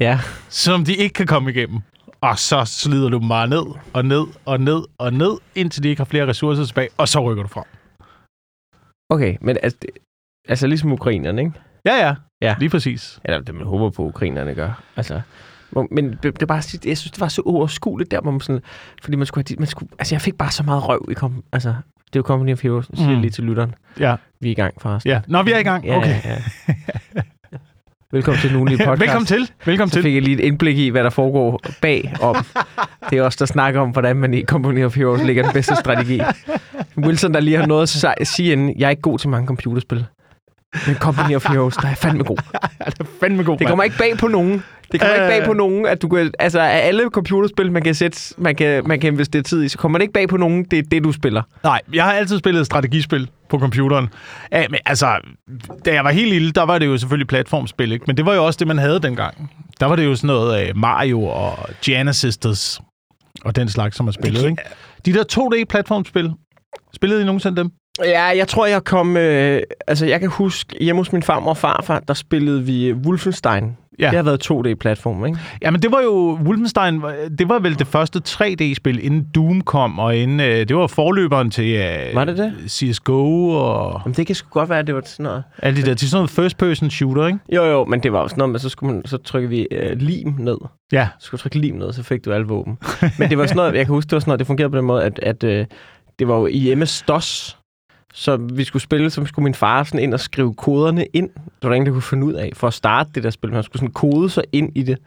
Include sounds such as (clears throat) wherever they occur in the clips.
Ja. som de ikke kan komme igennem. Og så slider du dem bare ned og ned og ned og ned, indtil de ikke har flere ressourcer tilbage, og så rykker du frem. Okay, men altså, det, altså ligesom ukrainerne, ikke? Ja, ja. Ja. Lige præcis. Eller det man håber på, ukrainerne gør. Altså, men det, det bare, jeg synes, det var så uoverskueligt der, hvor man sådan, fordi man skulle, have, man skulle, altså jeg fik bare så meget røv i kom, altså, det er jo Company of Heroes, siger Mm. lige til lytteren. Ja. Vi er i gang forresten. ja. Nå, vi er i gang. Ja, Okay. ja. (laughs) Velkommen til den ugenlige (laughs) podcast. Velkommen til. Velkommen Så til. fik jeg lige et indblik i, hvad der foregår bag om. Det er også der snakker om, hvordan man i Company of Heroes lægger den bedste strategi. Wilson, der lige har noget at si- sige inden, jeg er ikke god til mange computerspil. Men Company of Heroes, der er fandme god. (laughs) Det er fandme god, Det kommer ikke bag på nogen. Det kommer ikke bag på nogen, at du kan... Altså, af alle computerspil, man kan, sætte, man kan, man kan investere tid i, så kommer det ikke bag på nogen, det er det, du spiller. Nej, jeg har altid spillet strategispil på computeren. Ja, men altså, da jeg var helt lille, der var det jo selvfølgelig platformspil, ikke? Men det var jo også det, man havde dengang. Der var det jo sådan noget uh, Mario og Gianna Sisters og den slags, som man spillede, ikke? De der 2D-platformspil, spillede I nogensinde dem? Ja, jeg tror, jeg kom... Øh, altså, jeg kan huske, hjemme hos min farmor og farfar, der spillede vi øh, Wolfenstein. Ja. Det har været 2D-platform, ikke? Jamen, det var jo... Wolfenstein, det var vel det første 3D-spil, inden Doom kom, og inden... Uh, det var forløberen til uh, Var det det? CSGO og Jamen, det kan sgu godt være, at det var sådan noget. alle de der... Til sådan noget first-person shooter, ikke? Jo, jo, men det var også noget med, så, skulle man, så trykker vi øh, lim ned. Ja. Så skulle du trykke lim ned, så fik du alle våben. Men det var sådan noget, jeg kan huske, det var sådan noget, det fungerede på den måde, at, at øh, det var jo i MS-DOS, så vi skulle spille, så skulle min far sådan ind og skrive koderne ind. Det var der ingen, der kunne finde ud af, for at starte det der spil. Man skulle sådan kode sig ind i det.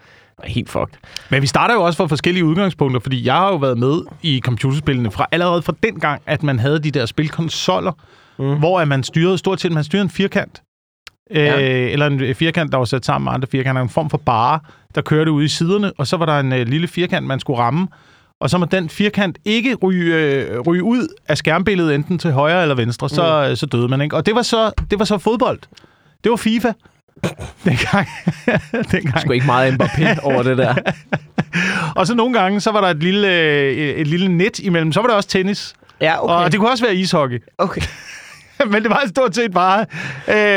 Det helt fucked. Men vi starter jo også fra forskellige udgangspunkter, fordi jeg har jo været med i computerspillene fra allerede fra den gang, at man havde de der spilkonsoller, mm. Hvor at man styrede stort set, man styrede en firkant. Ja. Øh, eller en firkant, der var sat sammen med andre firkanter. En form for bare, der kørte ud i siderne, og så var der en øh, lille firkant, man skulle ramme. Og så må den firkant ikke ryge, øh, ryge ud af skærmbilledet, enten til højre eller venstre, så, mm. så døde man. Ikke? Og det var, så, det var så fodbold. Det var FIFA. (laughs) Dengang. (laughs) Dengang. Sgu ikke meget Mbappé over det der. (laughs) Og så nogle gange, så var der et lille, øh, et lille net imellem. Så var der også tennis. Ja, Okay. Og det kunne også være ishockey. okay. (laughs) Men det var stort set bare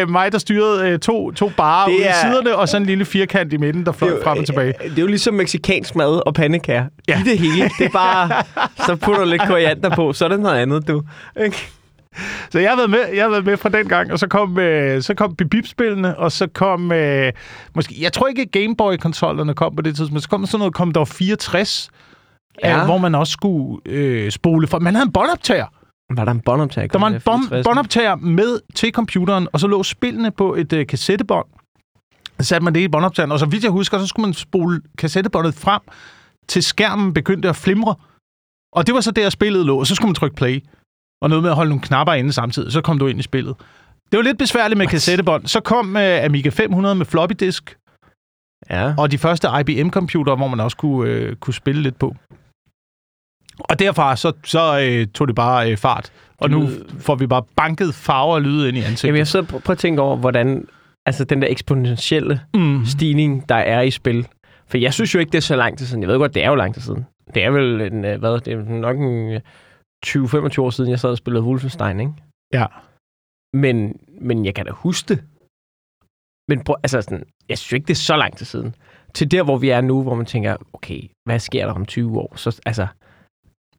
øh, mig, der styrede øh, to, to barer Det ud i er- siderne, og så en lille firkant i midten, der fløj frem og tilbage. Det er jo ligesom meksikansk mad og pandekær. Ja. I det hele. Det er bare, (laughs) så putter du lidt koriander på, så er det noget andet, du. Ikke? Så jeg har været med, jeg har været med fra den gang, og så kom, øh, så kom Bip-spillene, og så kom, øh, måske, jeg tror ikke Gameboy-konsollerne kom på det tidspunkt, men så kom sådan noget, kom der var 64, ja. Ja. øh, hvor man også skulle øh, spole for. Man havde en båndoptager. Var der en båndoptager? Der var en bånd- båndoptager med til computeren, og så lå spillene på et øh, kassettebånd. Så satte man det i båndoptageren, og så vidt jeg husker, så skulle man spole kassettebåndet frem, til skærmen begyndte at flimre. Og det var så der, spillet lå, og så skulle man trykke play. Og noget med at holde nogle knapper inde samtidig, så kom du ind i spillet. Det var lidt besværligt med kassettebånd. Så kom øh, Amiga 500 med floppy disk, Ja. og de første IBM-computere, hvor man også kunne, øh, kunne spille lidt på. Og derfra så, så øh, tog det bare øh, fart. Og nu får vi bare banket farver og lyde ind i ansigtet. Jamen, jeg sidder og prøver at tænke over, hvordan altså, den der eksponentielle mm. stigning, der er i spil. For jeg synes jo ikke, det er så lang tid siden. Jeg ved godt, det er jo lang tid siden. Det er vel en, øh, hvad, det er nok en øh, 20-25 år siden, jeg sad og spillede Wolfenstein, ikke? Ja. Men, men jeg kan da huske det. Men prøv, altså sådan, jeg synes jo ikke, det er så lang tid siden. Til der, hvor vi er nu, hvor man tænker, okay, hvad sker der om 20 år? Så, altså,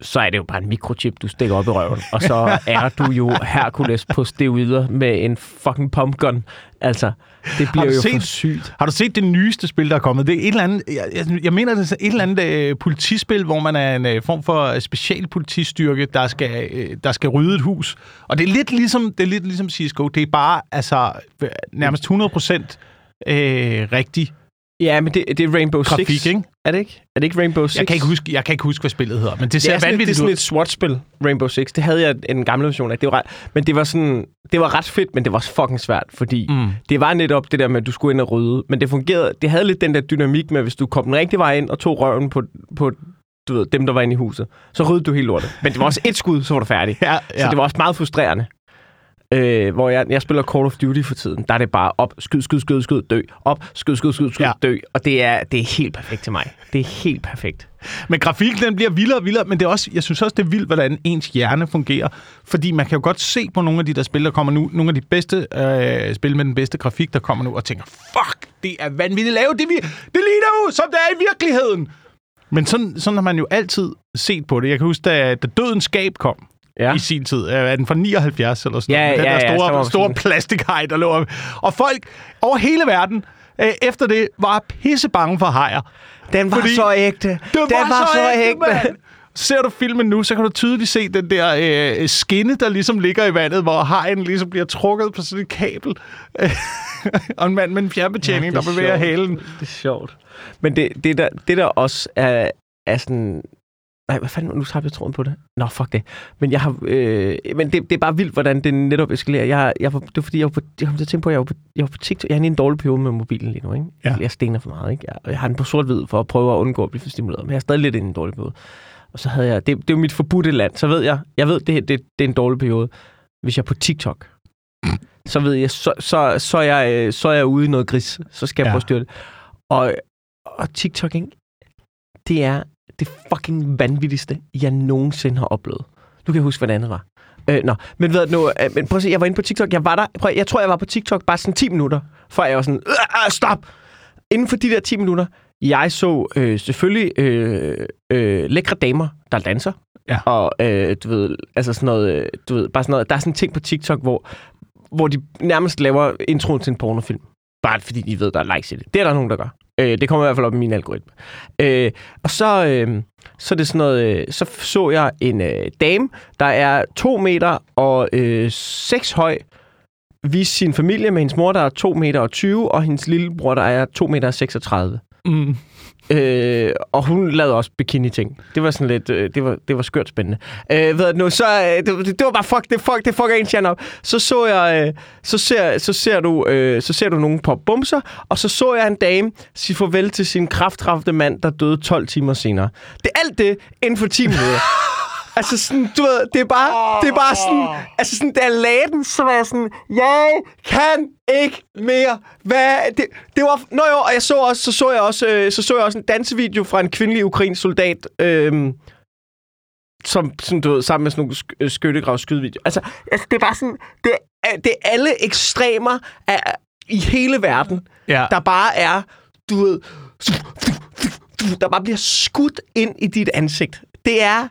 så er det jo bare en mikrochip, du stikker op i røven. Og så er du jo Hercules på steroider med en fucking pumpgun. Altså, det bliver jo for set- sygt. Har du set det nyeste spil, der er kommet? Det er et eller andet, jeg, jeg, jeg mener, det er et eller andet øh, politispil, hvor man er en øh, form for special politistyrke, der skal, øh, der skal rydde et hus. Og det er lidt ligesom, det er lidt ligesom CSGO. Det er bare altså, øh, nærmest 100% øh, rigtig Ja, men det, det er Rainbow grafik, Six. ikke? Er det ikke? Er det ikke Rainbow Six? Jeg kan ikke, huske, jeg kan ikke huske, hvad spillet hedder, men det det ser er, sådan, det er vanvittigt sådan ud. et SWAT-spil, Rainbow Six. Det havde jeg en gammel version af. Det var, ret- men det var sådan, det var ret fedt, men det var fucking svært, fordi Mm. det var netop det der med, at du skulle ind og rydde. Men det fungerede, det havde lidt den der dynamik med, hvis du kom den rigtige vej ind og tog røven på, på du ved, dem, der var inde i huset, så ryddede du helt lortet. Men det var også et skud, så var du færdig. Ja, Ja. Så det var også meget frustrerende. Øh, hvor jeg, jeg spiller Call of Duty for tiden. Der er det bare op, skyd, skyd, skyd, skyd, dø. Op, skyd, skyd, skyd, skyd, Ja. dø. Og det er, det er helt perfekt til mig. Det er helt perfekt. Men grafikken den bliver vildere og vildere, men det er også, jeg synes også, det er vildt, hvordan ens hjerne fungerer. Fordi man kan jo godt se på nogle af de der spil, der kommer nu, nogle af de bedste øh, spil med den bedste grafik, der kommer nu, og tænker, fuck, det er vanvittigt lavet, det, vi, det ligner jo, som det er i virkeligheden. Men sådan, sådan har man jo altid set på det. Jeg kan huske, da, da Dødens Skab kom ja. Ja. i sin tid, er den fra 79 eller sådan Ja, noget, den ja, der ja, så store, var store plastikhaj, der lå. Og folk over hele verden, øh, efter det, var pisse bange for hajer. Den var Fordi- så ægte. Det den var så ægte. mand. Ser du filmen nu, så kan du tydeligt se den der øh, skinne, der ligesom ligger i vandet, hvor hajen ligesom bliver trukket på sådan et kabel. (laughs) og en mand med en fjernbetjening, ja, der er bevæger sjovt. halen. Det er sjovt. Men det, det, der, det der også er, er sådan... Nej, hvad fanden, nu tager jeg tråden på det. Nå, fuck det. Men jeg har... Øh, men det, det er bare vildt, hvordan det netop eskalerer. Jeg, jeg, det var fordi, jeg, var på, jeg kom til at tænke på, at jeg var på, jeg var på TikTok. Jeg er i en dårlig periode med mobilen lige nu, ikke? Ja. Jeg stener for meget, ikke? Jeg, jeg har den på sort-hvid for at prøve at undgå at blive stimuleret. Men jeg er stadig lidt i en dårlig periode. Og så havde jeg... Det, det er jo mit forbudte land. Så ved jeg... Jeg ved, det, her, det, det er en dårlig periode. Hvis jeg er på TikTok, så ved jeg, så, så, så, er jeg, øh, så er jeg ude i noget gris. Så skal jeg ja. prøve at styre det. Og, og TikTok, ikke? det er det fucking vanvittigste, jeg nogensinde har oplevet. Du kan huske, hvad det andet var. Øh, nå, men ved du nu, øh, men prøv at se, jeg var inde på TikTok, jeg var der, prøv, jeg tror, jeg var på TikTok bare sådan 10 minutter, før jeg var sådan, "Øh, øh, stop! Inden for de der 10 minutter, jeg så øh, selvfølgelig øh, øh, lækre damer, der danser. Ja. Og øh, du ved, altså sådan noget, øh, du ved, bare sådan noget, der er sådan en ting på TikTok, hvor, hvor de nærmest laver introen til en pornofilm. Bare fordi de ved, der er likes i det. Det er der nogen, der gør. Øh, det kommer i hvert fald op i min algoritme. Øh, og så, øh, så er det sådan noget, øh, så så jeg en øh, dame, der er 2 meter og øh, 6 høj, vise sin familie med hendes mor, der er 2 meter og 20, og hendes lillebror, der er 2 meter og 36. Mm. Øh, og hun lavede også bikini-ting. Det var sådan lidt, øh, det var, det var skørt spændende. Øh, ved du, nu, så, øh, det, det, var bare, fuck, det, fuck, det fucker en channel op. Så så jeg, øh, så ser, så ser du, øh, så ser du nogen på bumser, og så så jeg en dame sige farvel til sin kraftramte mand, der døde 12 timer senere. Det er alt det inden for 10 minutter. (laughs) Altså sådan, du ved, det er bare, det er bare sådan, altså sådan, da jeg lagde den, så var jeg sådan, jeg kan ikke mere. Hvad? Det, det var, nå jo, og jeg så også, så så jeg også, øh, så så jeg også en dansevideo fra en kvindelig ukrainsk soldat, øh, som, sådan, du ved, sammen med sådan nogle sk- øh. Altså, altså, det er bare sådan, det er, det er alle ekstremer af, i hele verden, Ja. der bare er, du ved, der bare bliver skudt ind i dit ansigt. Det er,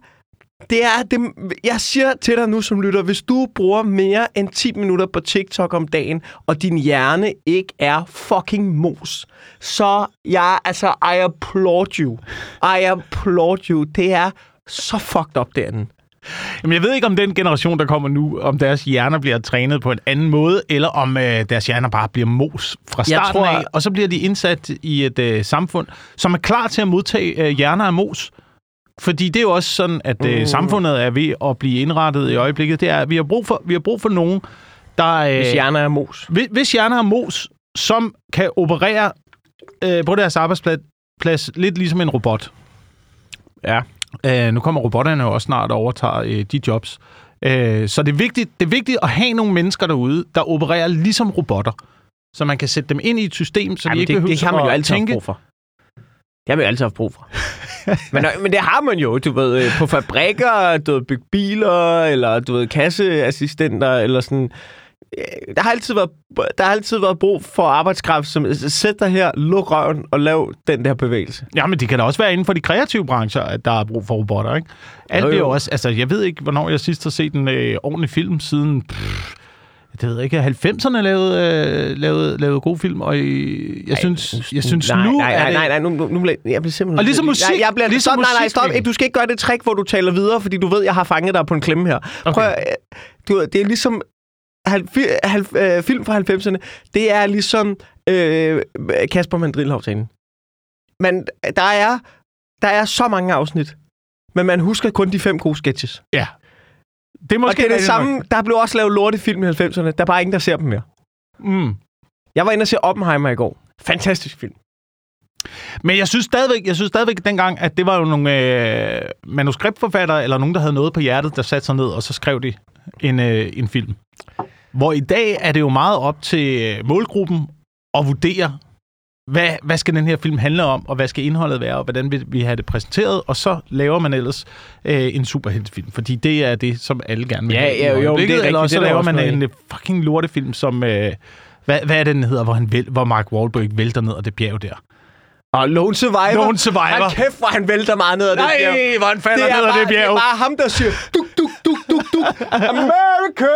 det er det, jeg siger til dig nu som lytter, hvis du bruger mere end 10 minutter på TikTok om dagen, og din hjerne ikke er fucking mos, så jeg, altså, I applaud you. I applaud you. Det er så fucked up derinde. Jamen, jeg ved ikke, om den generation, der kommer nu, om deres hjerner bliver trænet på en anden måde, eller om øh, deres hjerner bare bliver mos fra starten tror- af, og så bliver de indsat i et øh, samfund, som er klar til at modtage øh, hjerner af mos. Fordi det er jo også sådan, at øh, Mm. samfundet er ved at blive indrettet i øjeblikket. Det er, at vi har brug for, vi har brug for nogen, der... Øh, Hvis hjerner er mos. hvis, hvis hjerner er mos, som kan operere øh, på deres arbejdsplads plads, lidt ligesom en robot. Ja. Øh, nu kommer robotterne jo også snart og overtager øh, de jobs. Øh, så det er, vigtigt, det er vigtigt at have nogle mennesker derude, der opererer ligesom robotter. Så man kan sætte dem ind i et system, så de Jamen, ikke det, behøver det har man jo altid tænke. brug for. Det har man jo altid haft brug for. (laughs) (laughs) men, øh, men det har man jo, du ved, øh, på fabrikker, du ved, bygge biler, eller du ved, kasseassistenter, eller sådan. Øh, Der har altid været, der har altid været brug for arbejdskraft, som sæt dig her, luk røven og lav den der bevægelse. Ja, men det kan da også være inden for de kreative brancher, at der er brug for robotter, ikke? Alt Jo, det er jo jo. også... Altså, jeg ved ikke, hvornår jeg sidst har set en øh, ordentlig film siden... Pff, det ved jeg ikke, 90'erne lavede, øh, lavede, lavede gode film, og øh, jeg synes, jeg synes nej, nu nej, er nej, nej, nej, nu, nu, nu jeg bliver simpelthen... Og ligesom musik- Nej, jeg bliver, ligesom stop, nej, nej, stop. musik- Du skal ikke gøre det trick, hvor du taler videre, fordi du ved, jeg har fanget dig på en klemme her. Okay. Prøv, at- du, det er ligesom... Halv, halv, øh, film fra 90'erne, det er ligesom øh, Kasper Mandrilhavtalen. Men der er, der er så mange afsnit, men man husker kun de fem gode sketches. Ja. Det er Og måske det er det samme, der blev også lavet lortefilm i 90'erne. Der er bare ingen, der ser dem mere. nok. Mm. Jeg var inde og se Oppenheimer i går. Fantastisk film. Men jeg synes stadigvæk, jeg synes stadigvæk dengang, at det var jo nogle øh, manuskriptforfattere, eller nogen, der havde noget på hjertet, der satte sig ned, og så skrev de en, øh, en film. Hvor i dag er det jo meget op til øh, målgruppen at vurdere, hvad, hvad skal den her film handle om, og hvad skal indholdet være, og hvordan vil vi have det præsenteret, og så laver man ellers øh, en superheltefilm, fordi det er det, som alle gerne vil Ja, have ja, jo, det er eller rigtigt, så det er der laver man en øh, fucking lortefilm, som... Øh, hvad, hvad er det, den hedder, hvor, han væl, hvor Mark Wahlberg vælter ned af det bjerg der? Og Lone Survivor. Lone Survivor. Han kæft, hvor han vælter meget ned ad det bjerg. Nej, hvor han falder er, ned ad bare, det det er bjerg. bare ham, der siger, duk, duk, duk, duk, duk, America!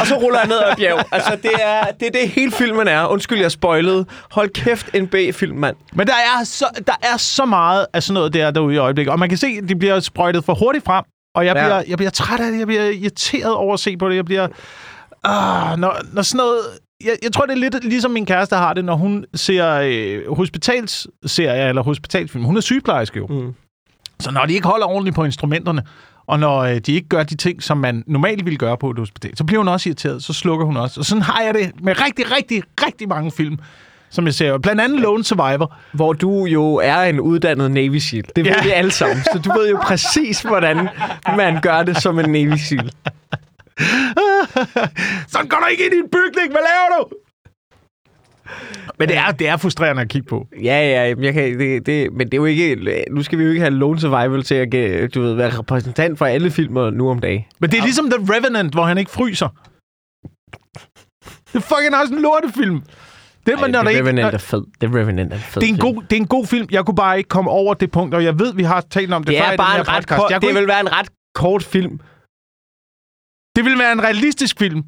Og så ruller han ned ad bjerg. Altså, det er, det er det, hele filmen er. Undskyld, jeg spoilede. Hold kæft, en B-film, mand. Men der er, så, der er så meget af sådan noget der derude i øjeblikket. Og man kan se, at de bliver sprøjtet for hurtigt frem. Og jeg, Ja. bliver, jeg bliver træt af det. Jeg bliver irriteret over at se på det. Jeg bliver... Ah, når, når sådan noget... Jeg, jeg tror, det er lidt ligesom min kæreste har det, når hun ser øh, hospitalsserier eller hospitalsfilm. Hun er sygeplejerske jo. Mm. Så når de ikke holder ordentligt på instrumenterne, og når øh, de ikke gør de ting, som man normalt ville gøre på et hospital, så bliver hun også irriteret. Så slukker hun også. Og sådan har jeg det med rigtig, rigtig, rigtig mange film, som jeg ser. Blandt andet Lone Survivor. Hvor du jo er en uddannet Navy SEAL. Det ved Ja. vi alle sammen. Så du ved jo præcis, hvordan man gør det som en Navy SEAL. (laughs) Sådan går du ikke ind i en bygning. Hvad laver du? Men det er, det er frustrerende at kigge på. Ja, ja, jeg kan, det, det, men det er jo ikke... Nu skal vi jo ikke have Lone Survival til at du ved, være repræsentant for alle filmer nu om dagen. Men det er ligesom The Revenant, hvor han ikke fryser. Det er fucking også en lortefilm. Det, Ej, når The der ikke, Revenant er fed. The Revenant er en fed det, er en god, det er en god film. Jeg kunne bare ikke komme over det punkt, og jeg ved, vi har talt om det, Det før er i bare den en her ret podcast. kort, Jeg det vil være en ret kort film. det vil være en realistisk film.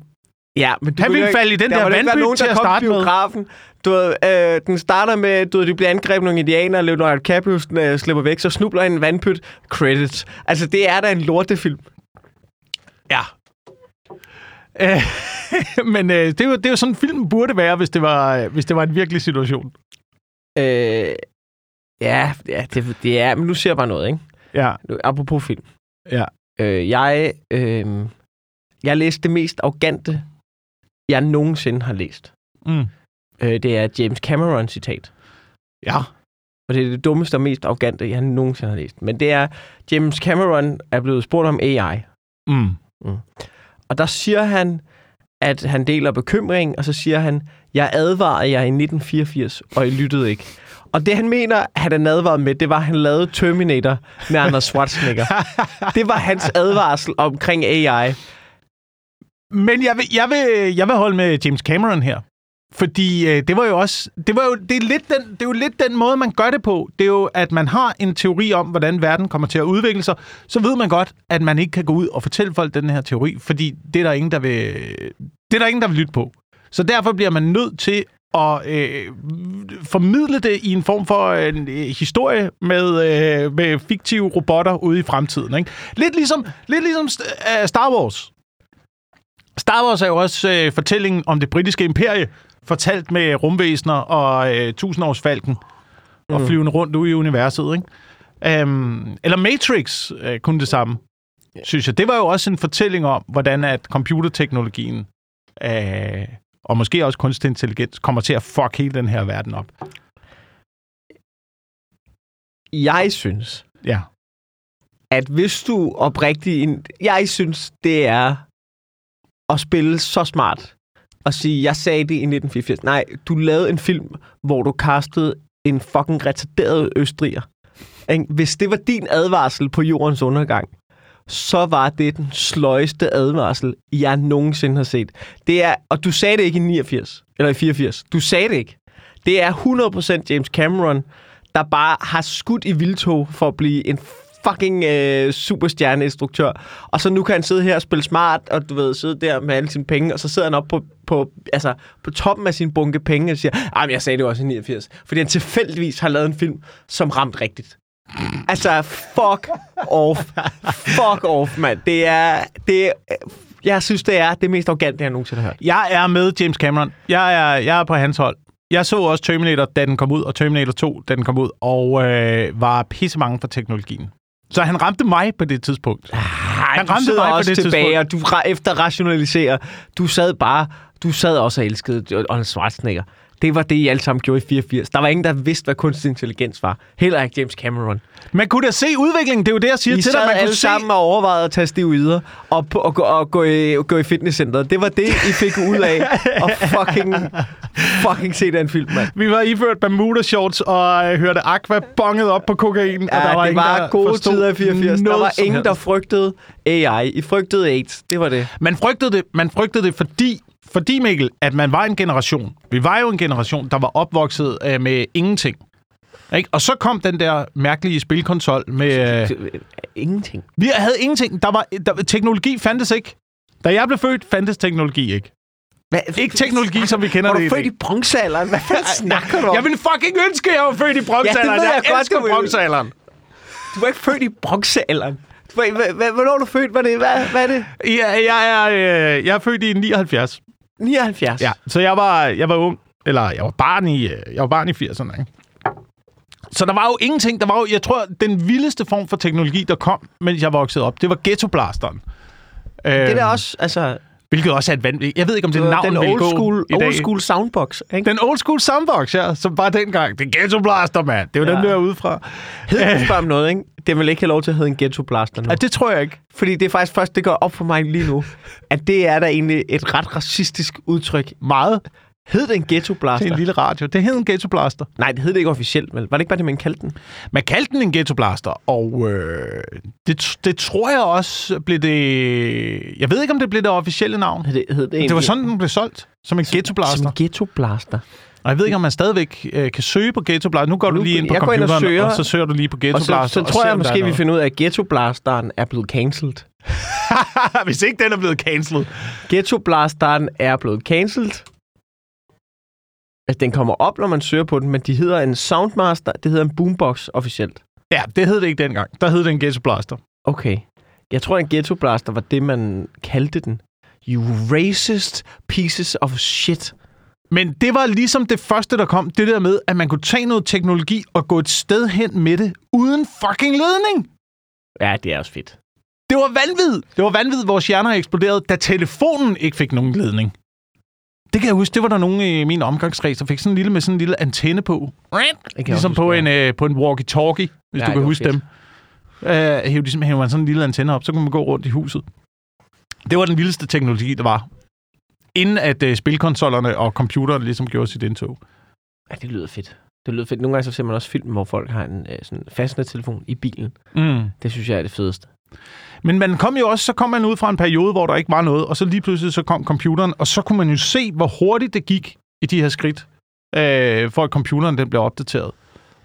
Ja, men du Han vil ville falde i den der være vandpyt nogen, til der at starte i med. biografen. Du ved, øh, den starter med, du ved, de bliver angrebet nogle indianer, Leonardo DiCaprio øh, slipper væk, så snubler en vandpyt. Credits. Altså, det er da en lortefilm. Ja. Øh, (laughs) men øh, det, er jo, det er jo sådan, en film burde være, hvis det var, øh, hvis det var en virkelig situation. Øh, ja, ja det, det er... Men nu ser jeg bare noget, ikke? Ja. Nu, apropos film. Ja. Øh, jeg, øh, jeg læste det mest arrogante, jeg nogensinde har læst. Mm. Øh, det er James Cameron citat. Ja. Og det er det dummeste og mest arrogante, jeg nogensinde har læst. Men det er, James Cameron er blevet spurgt om AI. Mm. Og der siger han, at han deler bekymring, og så siger han, jeg advarede jer i 1984, og I lyttede ikke. Og det, han mener, at han advaret med, det var, at han lavede Terminator med Arnold Schwarzenegger. (laughs) det var hans advarsel omkring AI. Men jeg vil, jeg, vil, jeg vil holde med James Cameron her. Fordi øh, det var jo også... Det, var jo, det, er lidt den, det er jo lidt den måde, man gør det på. Det er jo, at man har en teori om, hvordan verden kommer til at udvikle sig. Så ved man godt, at man ikke kan gå ud og fortælle folk den her teori, fordi det er der ingen, der vil, det er der ingen, der vil lytte på. Så derfor bliver man nødt til at øh, formidle det i en form for øh, en øh, historie med, øh, med fiktive robotter ude i fremtiden. Ikke? Lidt ligesom, lidt ligesom uh, Star Wars. Star Wars er jo også øh, fortællingen om det britiske imperie, fortalt med rumvæsener og øh, tusindårsfalken mm. og flyvende rundt ude i universet. Ikke? Um, eller Matrix øh, kunne det samme, synes jeg. Det var jo også en fortælling om, hvordan at computerteknologien øh, og måske også kunstig intelligens kommer til at fuck hele den her verden op. Jeg synes, Ja. at hvis du oprigtigt... Jeg synes, det er at spille så smart og sige, jeg sagde det i 1984. Nej, du lavede en film, hvor du castede en fucking retarderet østriger. Hvis det var din advarsel på jordens undergang, så var det den sløjeste advarsel, jeg nogensinde har set. Det er, og du sagde det ikke i 89, eller i 84. Du sagde det ikke. Det er 100% James Cameron, der bare har skudt i vildtog for at blive en fucking øh, superstjerneinstruktør. Og så nu kan han sidde her og spille smart, og du ved, sidde der med alle sine penge, og så sidder han op på, på, altså, på toppen af sin bunke penge og siger, ah, men jeg sagde det jo også i 89. Fordi han tilfældigvis har lavet en film, som ramt rigtigt. Altså, fuck off. Fuck off, mand. Det er, det er, jeg synes, det er det mest arrogante, jeg nogensinde har hørt. Jeg er med James Cameron. Jeg er, jeg er på hans hold. Jeg så også Terminator, da den kom ud, og Terminator 2, da den kom ud, og øh, var pissemange for teknologien. Så han ramte mig på det tidspunkt. Ej, Han ramte mig på også det tilbage, og du ra- efter rationaliserer. Du sad bare, du sad også og elskede Arnold Schwarzenegger. Det var det, I alle sammen gjorde i 84. Der var ingen, der vidste, hvad kunstig intelligens var. Heller ikke James Cameron. Man kunne da se udviklingen. Det er jo det, jeg siger I til dig. Man kunne alle se... sammen og overvejede at tage stivider og, og, og, og gå, i, gå i fitnesscenteret. Det var det, I fik ud af (laughs) at fucking, fucking se den film, mand. Vi var iført Bermuda shorts og øh, hørte Aqua bonget op på kokain. og Ja, der var det ingen, var der gode tider i 84. Der var ingen, der frygtede AI. I frygtede AIDS. Det var det. Man frygtede det, man frygtede det fordi, fordi, Mikkel, at man var en generation. Vi var jo en generation, der var opvokset øh, med ingenting. Ikke? Og så kom den der mærkelige spilkonsol med... Øh, Ingenting. vi havde ingenting. Der var, der, teknologi fandtes ikke. Da jeg blev født, fandtes teknologi ikke. Hvad? Ikke teknologi, som vi kender det i født dag. i bronzealderen? Hvad fanden snakker du om? Jeg ville fucking ønske, at jeg var født i bronzealderen. Ja, det ved jeg jeg godt, elsker bronzealderen. Du var ikke født i bronzealderen. Hvornår er du født? Hvad er det? Hvad, hvad er det? Ja, jeg, er, øh, jeg er født i 79. 79? Ja, så jeg var, jeg var ung, eller jeg var barn i, øh, jeg var barn i 80'erne, ikke? Så der var jo ingenting, der var jo, jeg tror, den vildeste form for teknologi, der kom, mens jeg voksede op, det var ghettoblasteren. Det er Øhm, da også, altså... Hvilket også er et vanvittigt. Jeg ved ikke, om det var navn den vil old gå school, i dag. old school soundbox, ikke? Den old school soundbox, ja, som bare dengang. Det er ghettoblaster, mand. Det er jo Ja. den, der er ude fra. Hed den spørg om noget, ikke? Det vil ikke have lov til at hedde en ghetto blaster nu. Ja, det tror jeg ikke. Fordi det er faktisk først, det går op for mig lige nu, at det er da egentlig et ret racistisk udtryk. Meget Hed det en ghetto blaster? en lille radio. Det hed en ghettoblaster. Nej, det hed det ikke officielt, vel? Var det ikke bare det, man kaldte den? Man kaldte den en ghettoblaster, og øh, det, det tror jeg også blev det... Jeg ved ikke, om det blev det officielle navn. Hed det, hed det, Det var sådan, den blev solgt. Som en ghettoblaster. Som en ghetto blaster. Og jeg ved ikke, om man stadigvæk øh, kan søge på ghettoblaster. Nu går du Nu- lige ind på jeg ind og computeren, søger, og så søger du lige på Og ghettoblaster. så, så og tror jeg der måske, er vi finder ud af, at ghetto blasteren er blevet cancelled. (laughs) Hvis ikke den er blevet cancelled. Ghetto blasteren er blevet cancelled. Altså, den kommer op, når man søger på den, men de hedder en Soundmaster, det hedder en Boombox officielt. Ja, det hed det ikke dengang. Der hed det en ghettoblaster. Okay. Jeg tror, en ghetto blaster var det, man kaldte den. You racist pieces of shit. Men det var ligesom det første, der kom. Det der med, at man kunne tage noget teknologi og gå et sted hen med det, uden fucking ledning. Ja, det er også fedt. Det var vanvid. Det var vanvid, vores hjerner eksploderede, da telefonen ikke fik nogen ledning. Det kan jeg huske, det var der nogen i min omgangskreds, der fik sådan en lille med sådan en lille antenne på. Ligesom på en, øh, på en walkie-talkie, hvis Ja, du kan huske fedt. dem. Øh, hævde, ligesom, hævde man sådan en lille antenne op, så kunne man gå rundt i huset. Det var den vildeste teknologi, der var. Inden at øh, spilkonsollerne og computeren ligesom gjorde sit indtog. Ja, det lyder fedt. Det lyder fedt. Nogle gange så ser man også film, hvor folk har en øh, sådan fastnettelefon i bilen. Mm. Det synes jeg er det fedeste. Men man kom jo også, så kom man ud fra en periode, hvor der ikke var noget, og så lige pludselig så kom computeren, og så kunne man jo se, hvor hurtigt det gik i de her skridt, øh, for at computeren den blev opdateret.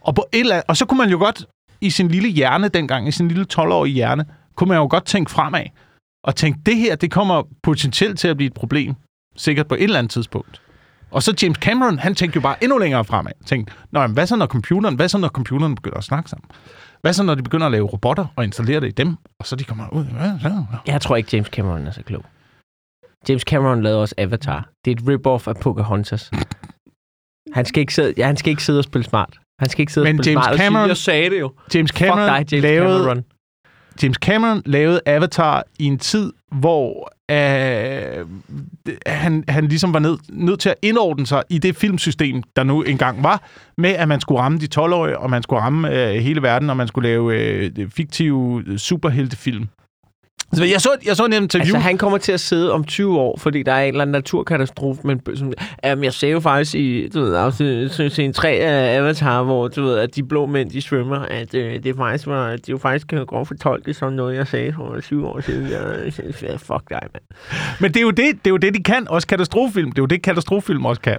Og, på et eller andet, og så kunne man jo godt i sin lille hjerne dengang, i sin lille 12-årige hjerne, kunne man jo godt tænke fremad, og tænke, det her, det kommer potentielt til at blive et problem, sikkert på et eller andet tidspunkt. Og så James Cameron, han tænkte jo bare endnu længere fremad. Tænkte, Nå, jamen, hvad så når computeren, hvad så når computeren begynder at snakke sammen? Hvad så når de begynder at lave robotter og installere det i dem, og så de kommer ud? Jeg tror ikke, James Cameron er så klog. James Cameron lavede også Avatar. Det er et rip-off af Pocahontas. Han skal ikke sidde, ja, han skal ikke sidde og spille smart. Han skal ikke sidde Men og spille James smart. Cameron- jeg sagde det jo. James Cameron, Fuck dig, James lavede, Cameron. James Cameron lavede Avatar i en tid, hvor øh, han, han ligesom var nød, nødt til at indordne sig i det filmsystem, der nu engang var, med at man skulle ramme de 12-årige, og man skulle ramme øh, hele verden, og man skulle lave øh, fiktive superheltefilm. Så jeg så, jeg så en interview. Altså, han kommer til at sidde om 20 år, fordi der er en eller anden naturkatastrofe. Men, som, jamen, jeg sagde jo faktisk i du ved, afsnit, scene 3 af Avatar, hvor du ved, at de blå mænd, de svømmer, at øh, det faktisk var, det jo faktisk kan godt fortolke som noget, jeg sagde for 20 år siden. Jeg, jeg, fuck dig, mand. Men det er, jo det, det er jo det, de kan, også katastrofefilm. Det er jo det, katastrofefilm også kan.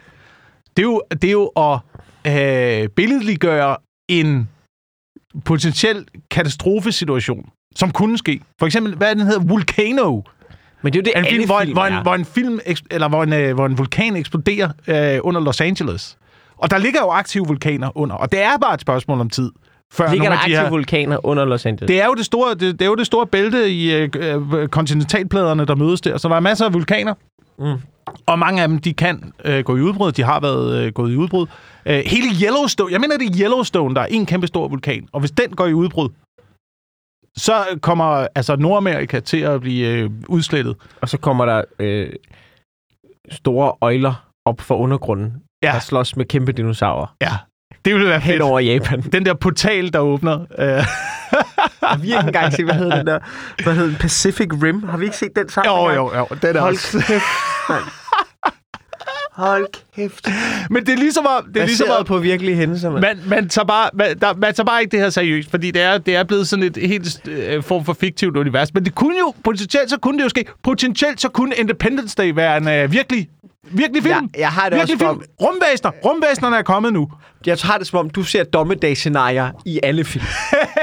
Det er jo, det er jo at øh, billedliggøre en potentiel katastrofesituation, som kunne ske. For eksempel, hvad er den hedder? Volcano. Men det er jo det, En film, hvor, en, film hvor, en, hvor en film, eller hvor en, øh, hvor en vulkan eksploderer øh, under Los Angeles. Og der ligger jo aktive vulkaner under, og det er bare et spørgsmål om tid. Før Ligger nogle der af de aktive her, vulkaner under Los Angeles? det er jo det store, det, det er jo det store bælte i øh, øh, kontinentalpladerne, der mødes der. Så der er masser af vulkaner. Mm. Og mange af dem, de kan øh, gå i udbrud. De har været øh, gået i udbrud. Øh, hele Yellowstone, jeg mener, det er Yellowstone, der er en kæmpe stor vulkan. Og hvis den går i udbrud, så kommer altså Nordamerika til at blive øh, udslettet. Og så kommer der øh, store øjler op for undergrunden Ja. der slås med kæmpe dinosaurer Ja, det ville være fedt. over Japan. (laughs) Den der portal, der åbner. Øh, Har vi ikke engang set, hvad hedder den der? Hvad hedder den? Pacific Rim? Har vi ikke set den sammen? jo, jo, jo. Den er Hold også. kæft. Hold kæft. Men det er ligesom om... Det er ligesom om på virkelige hændelser, mand. man, man, tager bare, man, der, man tager bare ikke det her seriøst, fordi det er, det er blevet sådan et helt øh, form for fiktivt univers. Men det kunne jo, potentielt så kunne det jo ske, potentielt så kunne Independence Day være en øh, virkelig, virkelig film. Jeg, jeg har det virkelig også film. Rumvæsner. Rumvæsnerne er kommet nu. jeg har det som om, du ser dommedagsscenarier i alle film.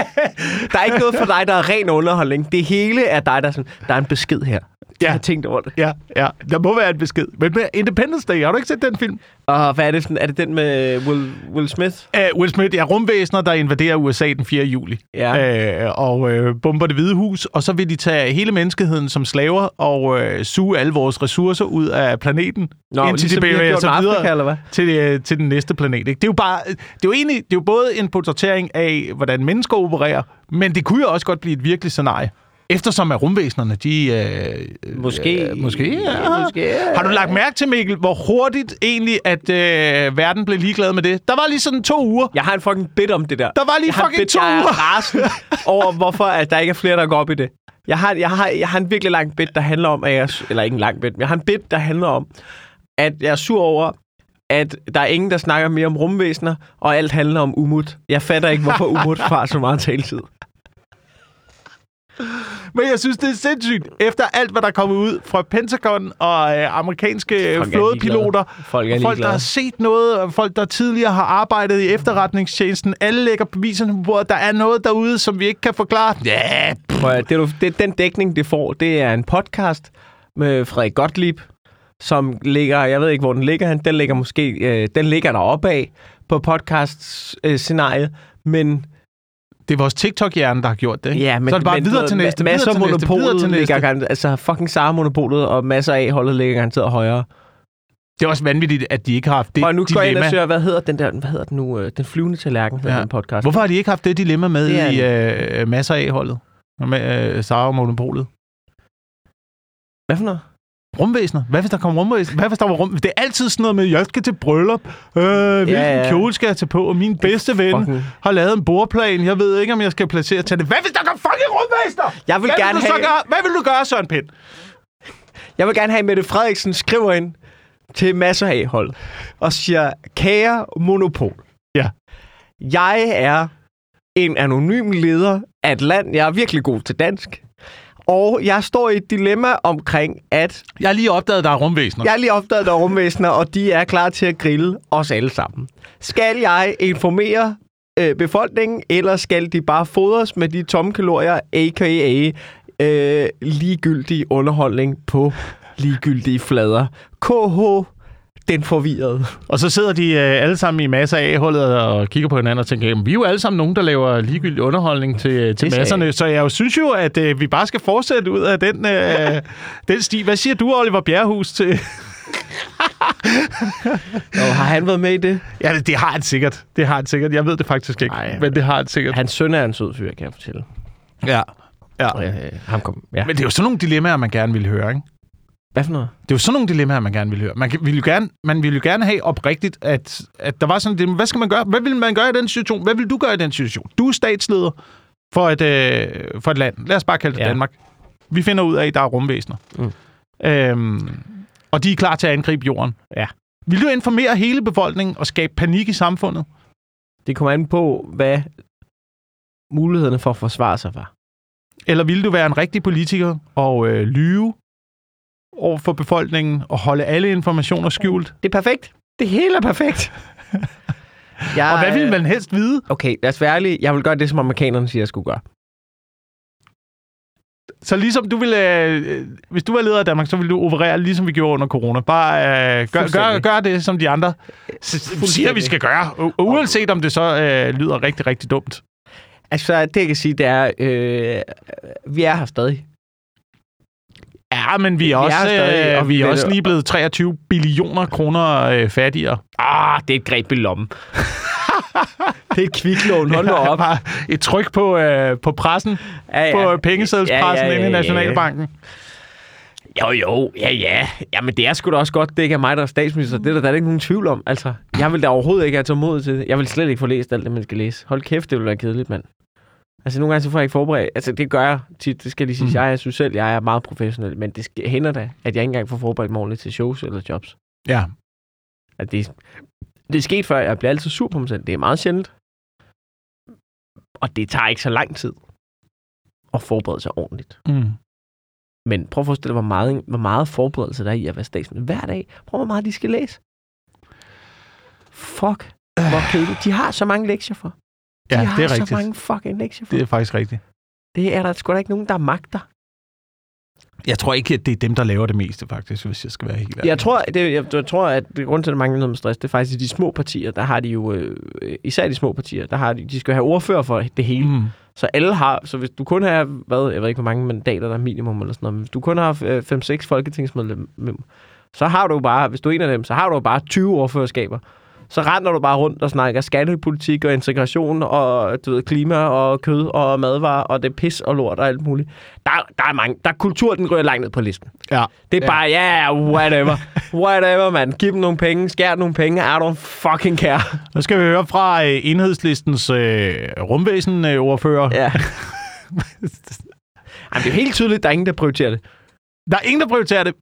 (laughs) der er ikke noget for dig, der er ren underholdning. Det hele er dig, der er sådan, der er en besked her. Ja. Jeg har tænkt over det. Ja, ja. Der må være en besked. Men med Independence Day, har du ikke set den film? Og hvad er det? Er det den med Will, Will Smith? Uh, Will Smith er rumvæsener, der invaderer USA den 4. juli. Ja. Uh, og uh, bomber det hvide hus, og så vil de tage hele menneskeheden som slaver og uh, suge alle vores ressourcer ud af planeten, Nå, indtil ligesom de bevæger sig videre Afrika, eller hvad? til, uh, til den næste planet. Ikke? Det er jo bare, det er jo egentlig, det er jo både en portrættering af, hvordan mennesker opererer, men det kunne jo også godt blive et virkeligt scenarie. Eftersom at rumvæsenerne, de... Øh, Måske. Øh, måske, ja. Måske, ja. Har du lagt mærke til, Mikkel, hvor hurtigt egentlig, at øh, verden blev ligeglad med det? Der var lige sådan to uger. Jeg har en fucking bit om det der. Der var lige jeg fucking bit, to jeg er uger. (laughs) over, hvorfor at der ikke er flere, der går op i det. Jeg har, jeg, har, jeg har en virkelig lang bit, der handler om, at jeg... Eller ikke en lang bit, men jeg har en bit, der handler om, at jeg er sur over, at der er ingen, der snakker mere om rumvæsener, og alt handler om Umut. Jeg fatter ikke, hvorfor Umut (laughs) har så meget taletid. Men jeg synes, det er sindssygt. Efter alt, hvad der er kommet ud fra Pentagon og øh, amerikanske Folk er flådepiloter. Folk folk, der har set noget, og folk, der tidligere har arbejdet i efterretningstjenesten, alle lægger beviserne på bordet. Der er noget derude, som vi ikke kan forklare. Ja, Prøv det, er du- det, den dækning, det får, det er en podcast med Frederik Gottlieb, som ligger, jeg ved ikke, hvor den ligger han, den ligger måske, øh, den ligger der opad på podcast-scenariet, men det er vores TikTok-hjerne, der har gjort det. ikke? ja, men, så er det bare men, videre til næste, masser videre til næste, videre til næste. ligger altså fucking Sara monopolet og masser af holdet ligger garanteret højere. Det er også vanvittigt, at de ikke har haft det og nu går jeg ind og dilemma. søger, hvad hedder den der, hvad hedder den nu, øh, den flyvende tallerken, hedder Ja. den podcast. Hvorfor har de ikke haft det dilemma med Det i øh, masser af holdet? Med øh, Sara og Monopolet. Hvad for noget? Rumvæsener. Hvad hvis der kommer rumvæsener? Hvad hvis der var rum? Det er altid sådan noget med, jeg skal til bryllup. Øh, hvilken Ja, ja. kjole skal jeg tage på? Og min bedste ven Fucking- har lavet en bordplan. Jeg ved ikke, om jeg skal placere til det. Hvad hvis der kommer fucking rumvæsener? Jeg vil Hvad gerne vil du så have- gøre? Hvad vil du gøre, Søren Pind? Jeg vil gerne have, at Mette Frederiksen skriver ind til masser af hold og siger, kære monopol. Ja. Jeg er en anonym leder af et land. Jeg er virkelig god til dansk. Og jeg står i et dilemma omkring, at Jeg har lige opdaget, at der er rumvæsener. jeg er lige opdaget, at der er rumvæsener, og de er klar til at grille os alle sammen. Skal jeg informere øh, befolkningen, eller skal de bare fodres med de tomme kalorier, a.k.a. Øh, ligegyldig underholdning på ligegyldige flader? KH, den forvirrede. Og så sidder de øh, alle sammen i masser af hullet og kigger på hinanden og tænker, jamen, vi er jo alle sammen nogen, der laver ligegyldig underholdning til, til sagde masserne. Så jeg jo synes jo, at øh, vi bare skal fortsætte ud af den, øh, (laughs) den sti. Hvad siger du, Oliver Bjerrehus, til... Og har han været med i det? Ja, det, det har han sikkert. Det har han sikkert. Jeg ved det faktisk ikke, Ej, men det har han sikkert. Hans søn er en sød fyr, kan jeg fortælle. Ja. ja. Øh, ham kom, ja. Men det er jo sådan nogle dilemmaer, man gerne vil høre, ikke? Hvad for noget? Det er jo sådan nogle dilemmaer, man gerne vil høre. Man vil jo gerne, man vil jo gerne have oprigtigt, at, at der var sådan et dilemma. Hvad skal man gøre? Hvad vil man gøre i den situation? Hvad vil du gøre i den situation? Du er statsleder for et, øh, for et land. Lad os bare kalde det Ja. Danmark. Vi finder ud af, at der er rumvæsener. Mm. Øhm, og de er klar til at angribe jorden. Ja. Vil du informere hele befolkningen og skabe panik i samfundet? Det kommer an på, hvad mulighederne for at forsvare sig var. Eller vil du være en rigtig politiker og øh, lyve over for befolkningen og holde alle informationer skjult? Det er perfekt. Det hele er perfekt. jeg, (laughs) Og hvad vil man helst vide? Okay, lad os være ærlige. Jeg vil gøre det, som amerikanerne siger, jeg skulle gøre. Så ligesom du ville, øh, hvis du var leder af Danmark, så ville du operere, ligesom vi gjorde under corona. Bare øh, gør, gør, gør det, som de andre siger, vi skal gøre. U- uanset om det så øh, lyder rigtig, rigtig dumt. Altså, det jeg kan sige, det er, øh, vi er her stadig. Ja, men vi er Vi er også, stadig, øh, og vi er også lige blevet 23 billioner kroner øh, fattigere. Ah, det er et greb i lommen. (laughs) det er et kviklån. Hold nu op. Bare et tryk på, øh, på pressen, Ja, på pengesedspressen Ja, ja, ja, inde i ja, ja. Nationalbanken. Jo, jo, ja, ja. Jamen, det er sgu da også godt, det ikke er mig, der er statsminister. Det er der, der er ikke nogen tvivl om. Altså, jeg vil da overhovedet ikke have tålmodighed til det. Jeg vil slet ikke få læst alt det, man skal læse. Hold kæft, det vil være kedeligt, mand. Altså, nogle gange så får jeg ikke forberedt. Altså, det gør jeg tit. Det skal jeg lige sige. Mm. Jeg synes selv, jeg er meget professionel. Men det skal, hænder da, at jeg ikke engang får forberedt mig ordentligt til shows eller jobs. Ja. At det, det er sket før. Jeg bliver altid sur på mig selv. Det er meget sjældent. Og det tager ikke så lang tid at forberede sig ordentligt. Mm. Men prøv at forestille dig, hvor meget, hvor meget forberedelse der er i at være statsminister hver dag. Prøv, hvor meget de skal læse. Fuck, hvor kedeligt. De har så mange lektier for. De Ja, har det er så rigtigt. mange fucking lektier for. Det er faktisk rigtigt. det er der sgu da ikke nogen, der magter. Jeg tror ikke, at det er dem, der laver det meste, faktisk, hvis jeg skal være helt ærlig. Jeg tror, det, jeg, jeg tror, at det grund til, at der mangler noget med stress, det er faktisk i de små partier, der har de jo, øh, især de små partier, der har de, de skal have ordfører for det hele. Mm. Så alle har, så hvis du kun har, hvad, jeg ved ikke, hvor mange mandater der er minimum eller sådan noget, men hvis du kun har 5-6 folketingsmedlemmer, så har du bare, hvis du er en af dem, så har du bare 20 ordførerskaber. Så render du bare rundt og snakker skattepolitik og integration og du ved, klima og kød og madvarer og det er pis og lort og alt muligt. Der, der er mange, der er kultur, den ryger langt ned på listen. Ja. Det er Ja. bare, ja, yeah, whatever. (laughs) whatever, man. Giv dem nogle penge, skær nogle penge, I don't fucking care. Nu skal vi høre fra øh, enhedslistens øh, rumvæsen-ordfører. Ja. (laughs) Jamen, det er jo helt tydeligt, der er ingen, der prioriterer det. Der er ingen, der prioriterer det.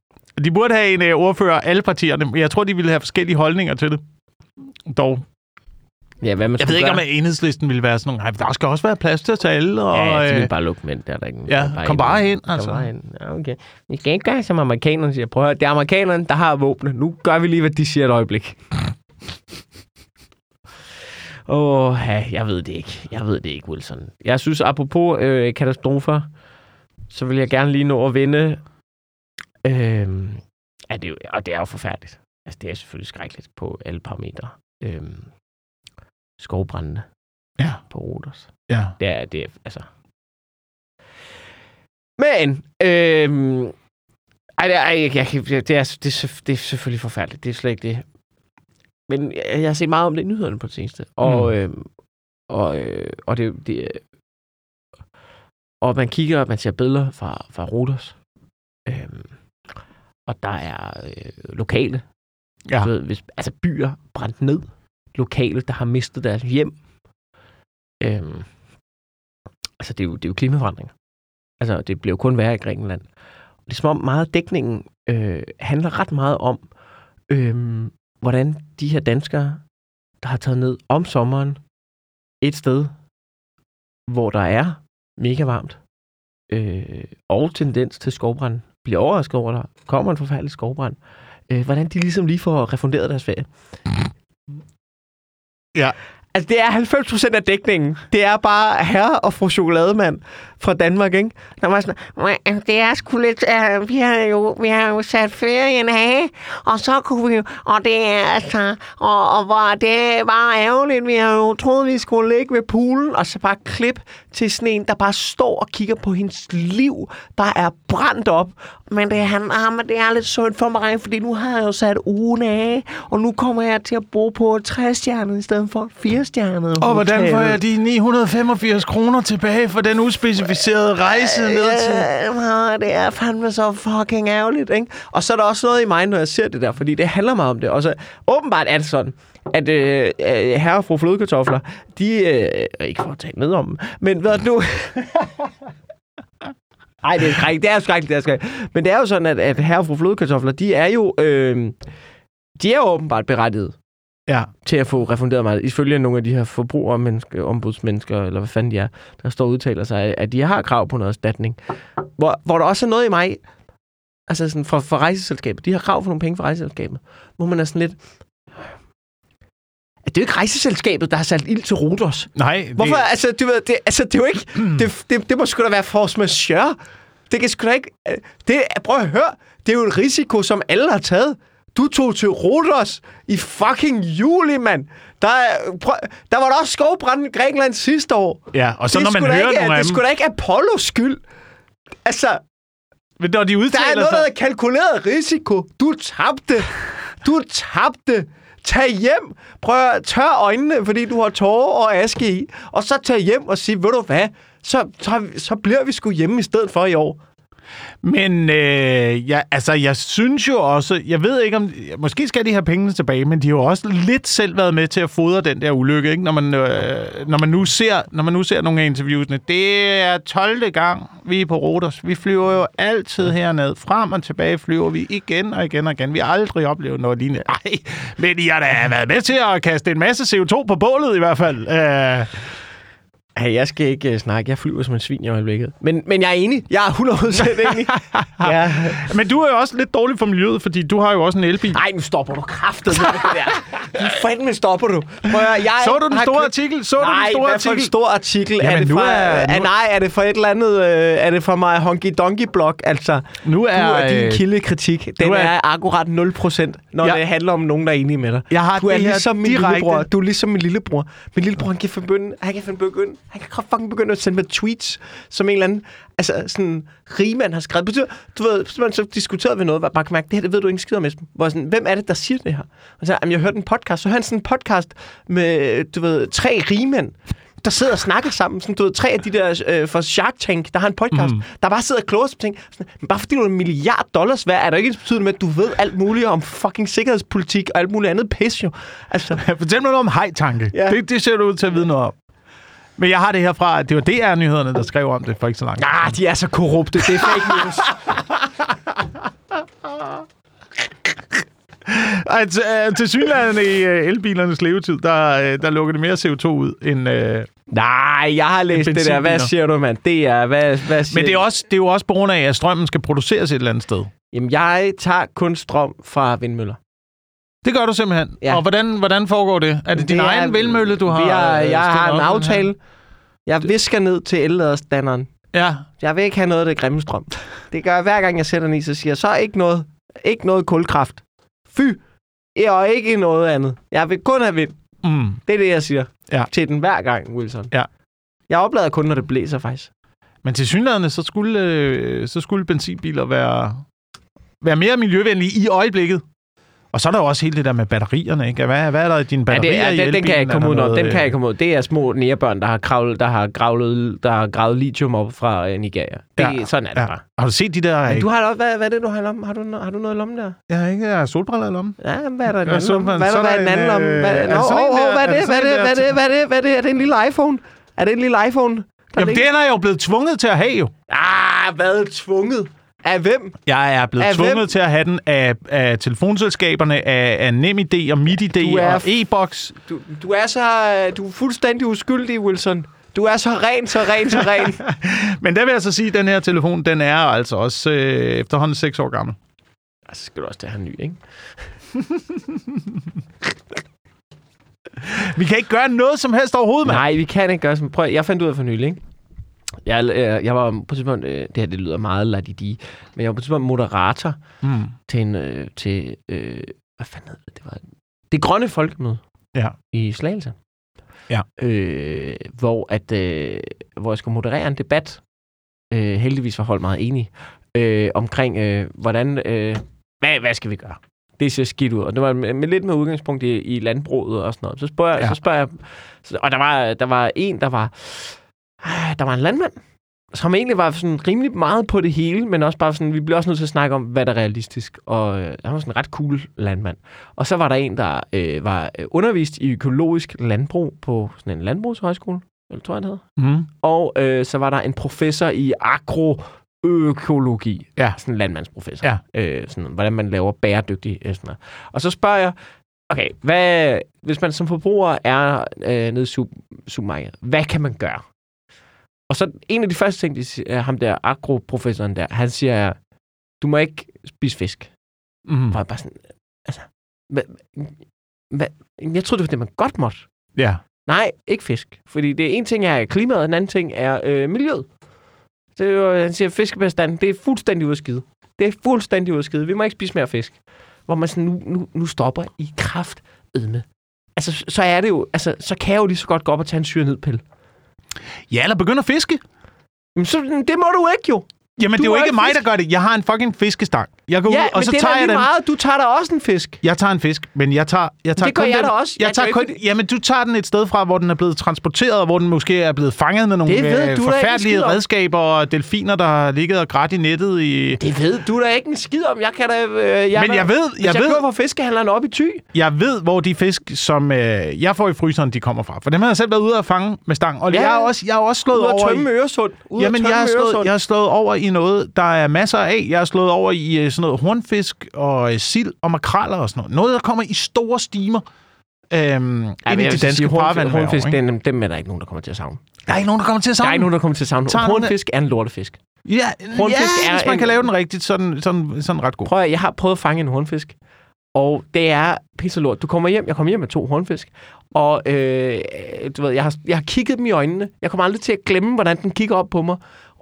De burde have en øh, ordfører, alle partierne, men jeg tror, de ville have forskellige holdninger til det. Dog. Ja, hvad man Jeg ved ikke, om gøre. at enhedslisten ville være sådan nogle, "Ej, der skal også være plads til at tage alle. Og, Ja, ja, de øh, vil bare lukke mænd, der er der ikke. Ja, der er kom bare ind, Kom altså. bare ind. Ja, okay. Vi skal ikke gøre, som amerikanerne siger. Prøv at høre, det er amerikanerne, der har våbne. Nu gør vi lige, hvad de siger et øjeblik. (laughs) Åh, oh, ja, jeg ved det ikke. Jeg ved det ikke, Wilson. Jeg synes, apropos øh, katastrofer, så vil jeg gerne lige nå at vinde. Øh, ja, det jo, og det er jo forfærdeligt. Altså, det er selvfølgelig skrækkeligt på alle parametre. Øh, skovbrændende Ja, på Rodos. ja. Det er, det er, altså... Men, øhm, ej, det er, ej, jeg, kan- det, er, det, er, det er selvfølgelig forfærdeligt. Det er slet ikke det. Men jeg, jeg har set meget om det i nyhederne på det seneste. Og, Mm. øhm, og, øh, og det, det og man kigger, man ser billeder fra, fra Rodos. Øhm, og der er øh, lokale. Ja. Ved, hvis, altså byer brændt ned. Lokale, der har mistet deres hjem. Øhm, altså, det er, jo, det er jo klimaforandringer. Altså, det bliver jo kun værre i Grækenland. Det er som om meget af dækningen øh, handler ret meget om, øh, hvordan de her danskere, der har taget ned om sommeren et sted, hvor der er mega varmt, øh, og tendens til skovbrand, bliver overrasket over, at der kommer en forfærdelig skovbrand, øh, Øh, hvordan de ligesom lige får refunderet deres ferie. Ja. Altså, det er 90% af dækningen. Det er bare herre og fru chokolademand fra Danmark, ikke? Når man sådan, altså, det er sgu lidt, uh, vi, har jo, vi har jo sat ferien af, og så kunne vi og det er altså, og, og hvor det var ærgerligt, vi har jo troet, vi skulle ligge ved poolen, og så bare klip til sneen, der bare står og kigger på hendes liv, der er brændt op. Men det, han, ah, men det er lidt synd for mig, fordi nu har jeg jo sat ugen af, og nu kommer jeg til at bo på 60 i stedet for 4 firestjernede Og hvordan får jeg de 985 kroner tilbage for den uspecificerede rejse ned øh, til? Øh, det er fandme så fucking ærgerligt, ikke? Og så er der også noget i mig, når jeg ser det der, fordi det handler meget om det. Og så åbenbart er det sådan, at øh, øh herre og fru flødekartofler, de... Øh, ikke for at tale med om men hvad nu... Nej, det er skrækkeligt, det er skrækkeligt, det er skrækkeligt. Men det er jo sådan, at, at herre og fru flødekartofler, de er jo... Øh, de er åbenbart berettiget Ja. til at få refunderet mig, ifølge nogle af de her forbrugermennesker, ombudsmennesker, eller hvad fanden de er, der står og udtaler sig, at de har krav på noget erstatning. Hvor, hvor der også er noget i mig, altså sådan for, for rejseselskabet, de har krav for nogle penge for rejseselskabet, hvor man er sådan lidt, det er jo ikke rejseselskabet, der har sat ild til Rodos. Nej, det, Hvorfor? Altså, du ved, det, altså, det er jo ikke... (clears throat) Det, det, det må sgu da være force majeure. Det kan sgu da ikke... Det, prøv at høre. Det er jo en risiko, som alle har taget. Du tog til Rodos i fucking juli, mand. Der, er- prøv, der var der også skovbrand i Grækenland sidste år. Ja, og så det er når man hører ikke, nogle af Det er sgu da ikke Apollos skyld. Altså, Men når de der udtaler er noget, der sig... hedder kalkuleret risiko. Du tabte. Du tabte. Tag hjem. Prøv at tør øjnene, fordi du har tårer og aske i. Og så tag hjem og sige, ved du hvad, så, så, så bliver vi sgu hjemme i stedet for i år. Men øh, ja, altså, jeg synes jo også, jeg ved ikke om, måske skal de have pengene tilbage, men de har jo også lidt selv været med til at fodre den der ulykke, ikke? Når, man, øh, når, man nu ser, når man nu ser nogle af interviewsene. Det er 12. gang, vi er på Rodos. Vi flyver jo altid herned. Frem og tilbage flyver vi igen og igen og igen. Vi har aldrig oplevet noget lignende. Nej, men I har da været med til at kaste en masse CO2 på bålet i hvert fald. Øh, Hey, jeg skal ikke uh, snakke. Jeg flyver som en svin i øjeblikket. Men, men jeg er enig. Jeg er 100% enig. (laughs) ja. men du er jo også lidt dårlig for miljøet, fordi du har jo også en elbil. Nej, nu stopper du kraftet med det der. Nu (laughs) fandme stopper du. Prøv at, jeg Så du den store købt- artikel? Så Nej, du den store for artikel? stor artikel? Jamen, er det nu fra, er- nu- er, nej, er det fra et eller andet... Øh, er det fra mig Honky Donkey Blog? Altså, Nu er, du er din øh, kildekritik. Den er, er- akkurat 0%, når Ja. det handler om nogen, der er enige med dig. Jeg har du er ligesom min direkte- lillebror. Du er ligesom min lillebror. Min lillebror, han kan begynde, han kan begynde, han kan fucking begynde at sende mig tweets, som en eller anden, altså sådan, rigmand har skrevet. Betyder, du ved, så, man så diskuterede vi noget, hvor jeg bare kan mærke, det her, det ved du ikke skid om, Esben. Hvor sådan, hvem er det, der siger det her? Og så, jamen, jeg hørte en podcast, så hørte han sådan en podcast med, du ved, tre rigmænd, der sidder og snakker sammen. Sådan, du ved, tre af de der øh, fra Shark Tank, der har en podcast, mm. der bare sidder og kloger sig på ting. Sådan, men bare fordi du er en milliard dollars værd, er der ikke betydende med, at du ved alt muligt om fucking sikkerhedspolitik og alt muligt andet pis, jo. Altså, Fortæl mig noget om hejtanke. Ja. Det, det ser du ud til at vide noget om. Men jeg har det herfra, at det var DR-nyhederne, der skrev om det for ikke så langt. ah, de er så korrupte. Det er fake news. (laughs) Til, øh, til synligheden i øh, elbilernes levetid, der, øh, der lukker det mere CO2 ud end... Øh, Nej, jeg har læst det der. Hvad siger du, mand? Det er, hvad, hvad siger men det er, også, det er jo også på grund af, at strømmen skal produceres et eller andet sted. Jamen, jeg tager kun strøm fra vindmøller. Det gør du simpelthen. Ja. Og hvordan, hvordan foregår det? Er det din Det er- egen vindmølle, du har Vi har, øh, jeg har en aftale. Jeg visker ned til elladerstanderen. Ja. Jeg vil ikke have noget af det grimme strøm. Det gør jeg hver gang, jeg sætter den i, så siger jeg, så ikke noget, ikke noget kulkraft. Fy! Og ikke noget andet. Jeg vil kun have vind. Mm. Det er det, jeg siger Ja. til den hver gang, Wilson. Ja. Jeg oplader kun, når det blæser, faktisk. Men til synligheden, så skulle, øh, så skulle benzinbiler være, være mere miljøvenlige i øjeblikket. Og så er der jo også hele det der med batterierne, ikke? Hvad, hvad er der i dine Ja, batterier det er, i den, den kan jeg ikke Er komme ud noget, Den kan jeg øh, ikke komme ud. Det er små nærebørn, der har kravlet, der har gravlet, der har gravet lithium op fra uh, Nigeria. Det, Ja, ja, sådan er det Ja. bare. Har du set de der... Men du har hvad, hvad er det, du har i lommen? Har du, har du noget i lommen der? Jeg har ikke jeg har solbriller i lommen. Ja, hvad er der i den Ja, anden så- lomme? Hvad er der, er er der den anden en, lomme? øh, Hvad, er det hvad er det? Hvad er det? er det? Hvad er det? Hvad er det? Er det en lille iPhone? Er det en lille iPhone? Jamen, den er jeg jo blevet tvunget til at have, jo. Ah, hvad? Tvunget? Af hvem? Jeg er blevet Af tvunget hvem? til at have den af, af telefonselskaberne, af, af NemID og MitID og e-boks. Du, du er så... Du er fuldstændig uskyldig, Wilson. Du er så ren, så ren, så ren. (laughs) Men der vil jeg så sige, at den her telefon, den er altså også øh, efterhånden 6 år gammel. Så skal du også have en ny, ikke? (laughs) Vi kan ikke gøre noget som helst overhovedet, mand. Nej, vi kan ikke gøre som... Prøv, jeg fandt ud af for nylig, ikke? Jeg, øh, jeg var på et tidspunkt... Øh, det her, det lyder meget ladidi, men jeg var på et tidspunkt moderator Mm. til en... Øh, til, øh, hvad fanden det? Det var... Det grønne folkemøde Ja. i Slagelse. Ja. Øh, hvor, at, øh, hvor jeg skulle moderere en debat. Øh, heldigvis var folk meget enige. Øh, omkring, øh, hvordan... Øh, hvad, hvad skal vi gøre? Det ser skidt ud. Og det var med, med lidt med udgangspunkt i, i landbruget og sådan noget. Så spørger. Ja. så spørger jeg... Så, og der var, der var en, der var... Der var en landmand, som egentlig var sådan rimelig meget på det hele, men også bare sådan, vi bliver også nødt til at snakke om, hvad der er realistisk. Og øh, han var sådan en ret cool landmand. Og så var der en, der øh, var øh, undervist i økologisk landbrug på sådan en landbrugshøjskole, eller tror jeg, det hedder. Mm. Og øh, så var der en professor i agroøkologi. Ja. Sådan en landmandsprofessor. Ja. Øh, sådan, hvordan man laver bæredygtig øh, sådan noget. Og så spørger jeg, okay, hvad, hvis man som forbruger er øh, nede i sup- supermarkedet, hvad kan man gøre? Og så en af de første ting, de siger, ham der agroprofessoren der, han siger, du må ikke spise fisk. Mm. Og jeg bare sådan, altså, hvad, hvad, jeg troede, det var det, man godt måtte. Ja. Nej, ikke fisk. Fordi det er en ting er klimaet, og den anden ting er øh, miljøet. Det er jo, han siger, fiskebestanden, det er fuldstændig ud af skide. Det er fuldstændig ud af skide. Vi må ikke spise mere fisk. Hvor man sådan, nu, nu, nu stopper i kraft med. Altså, så er det jo, altså, så kan jeg jo lige så godt gå op og tage en syrenedpille. Ja, eller begynder at fiske. Men så, det må du ikke jo. Jamen, Du det er jo ikke mig, fisk. der gør det. Jeg har en fucking fiskestang. Jeg går Ja, ud, og så det er tager jeg den. meget. Du tager da også en fisk. Jeg tager en fisk, men jeg tager, jeg tager det gør kun jeg den, da også. Jeg det tager er kun, ikke jamen, du tager den et sted fra, hvor den er blevet transporteret, og hvor den måske er blevet fanget med nogle Det ved øh, du forfærdelige redskaber og delfiner, der har ligget og grædt i nettet i... Det ved du da ikke en skid om. Jeg kan da... Øh, jeg Men jeg ved- jeg jeg ved- fra fiskehandleren op i Thy. Jeg ved, hvor de fisk, som øh, jeg får i fryseren, de kommer fra. For dem har jeg selv været ude at fange med stang. Og Ja. jeg, har også, jeg har også slået Ude at over tømme i... Øresund. Ude Jamen, at jeg tømme Øresund. jeg har slået over i noget, der er masser af. Jeg har slået over i øh, sådan noget hornfisk og øh, sild og makraller og sådan noget. Noget, der kommer i store stimer. Øhm, Ja, ind i de danske sige, hornfisk, den, dem er der ikke nogen, der kommer til at savne. Der er ikke nogen, der kommer til at Der savne er ikke nogen, der kommer til at savne. Hornfisk er en lortefisk. Ja, Hornfisk ja er hvis man en- kan lave den rigtigt, så er den sådan, sådan ret god. Prøv at, jeg har prøvet at fange en hornfisk, og det er pisse lort. Du kommer hjem, jeg kommer hjem med to hornfisk, og øh, du ved, jeg har, jeg har kigget dem i øjnene. Jeg kommer aldrig til at glemme, hvordan den kigger op på mig.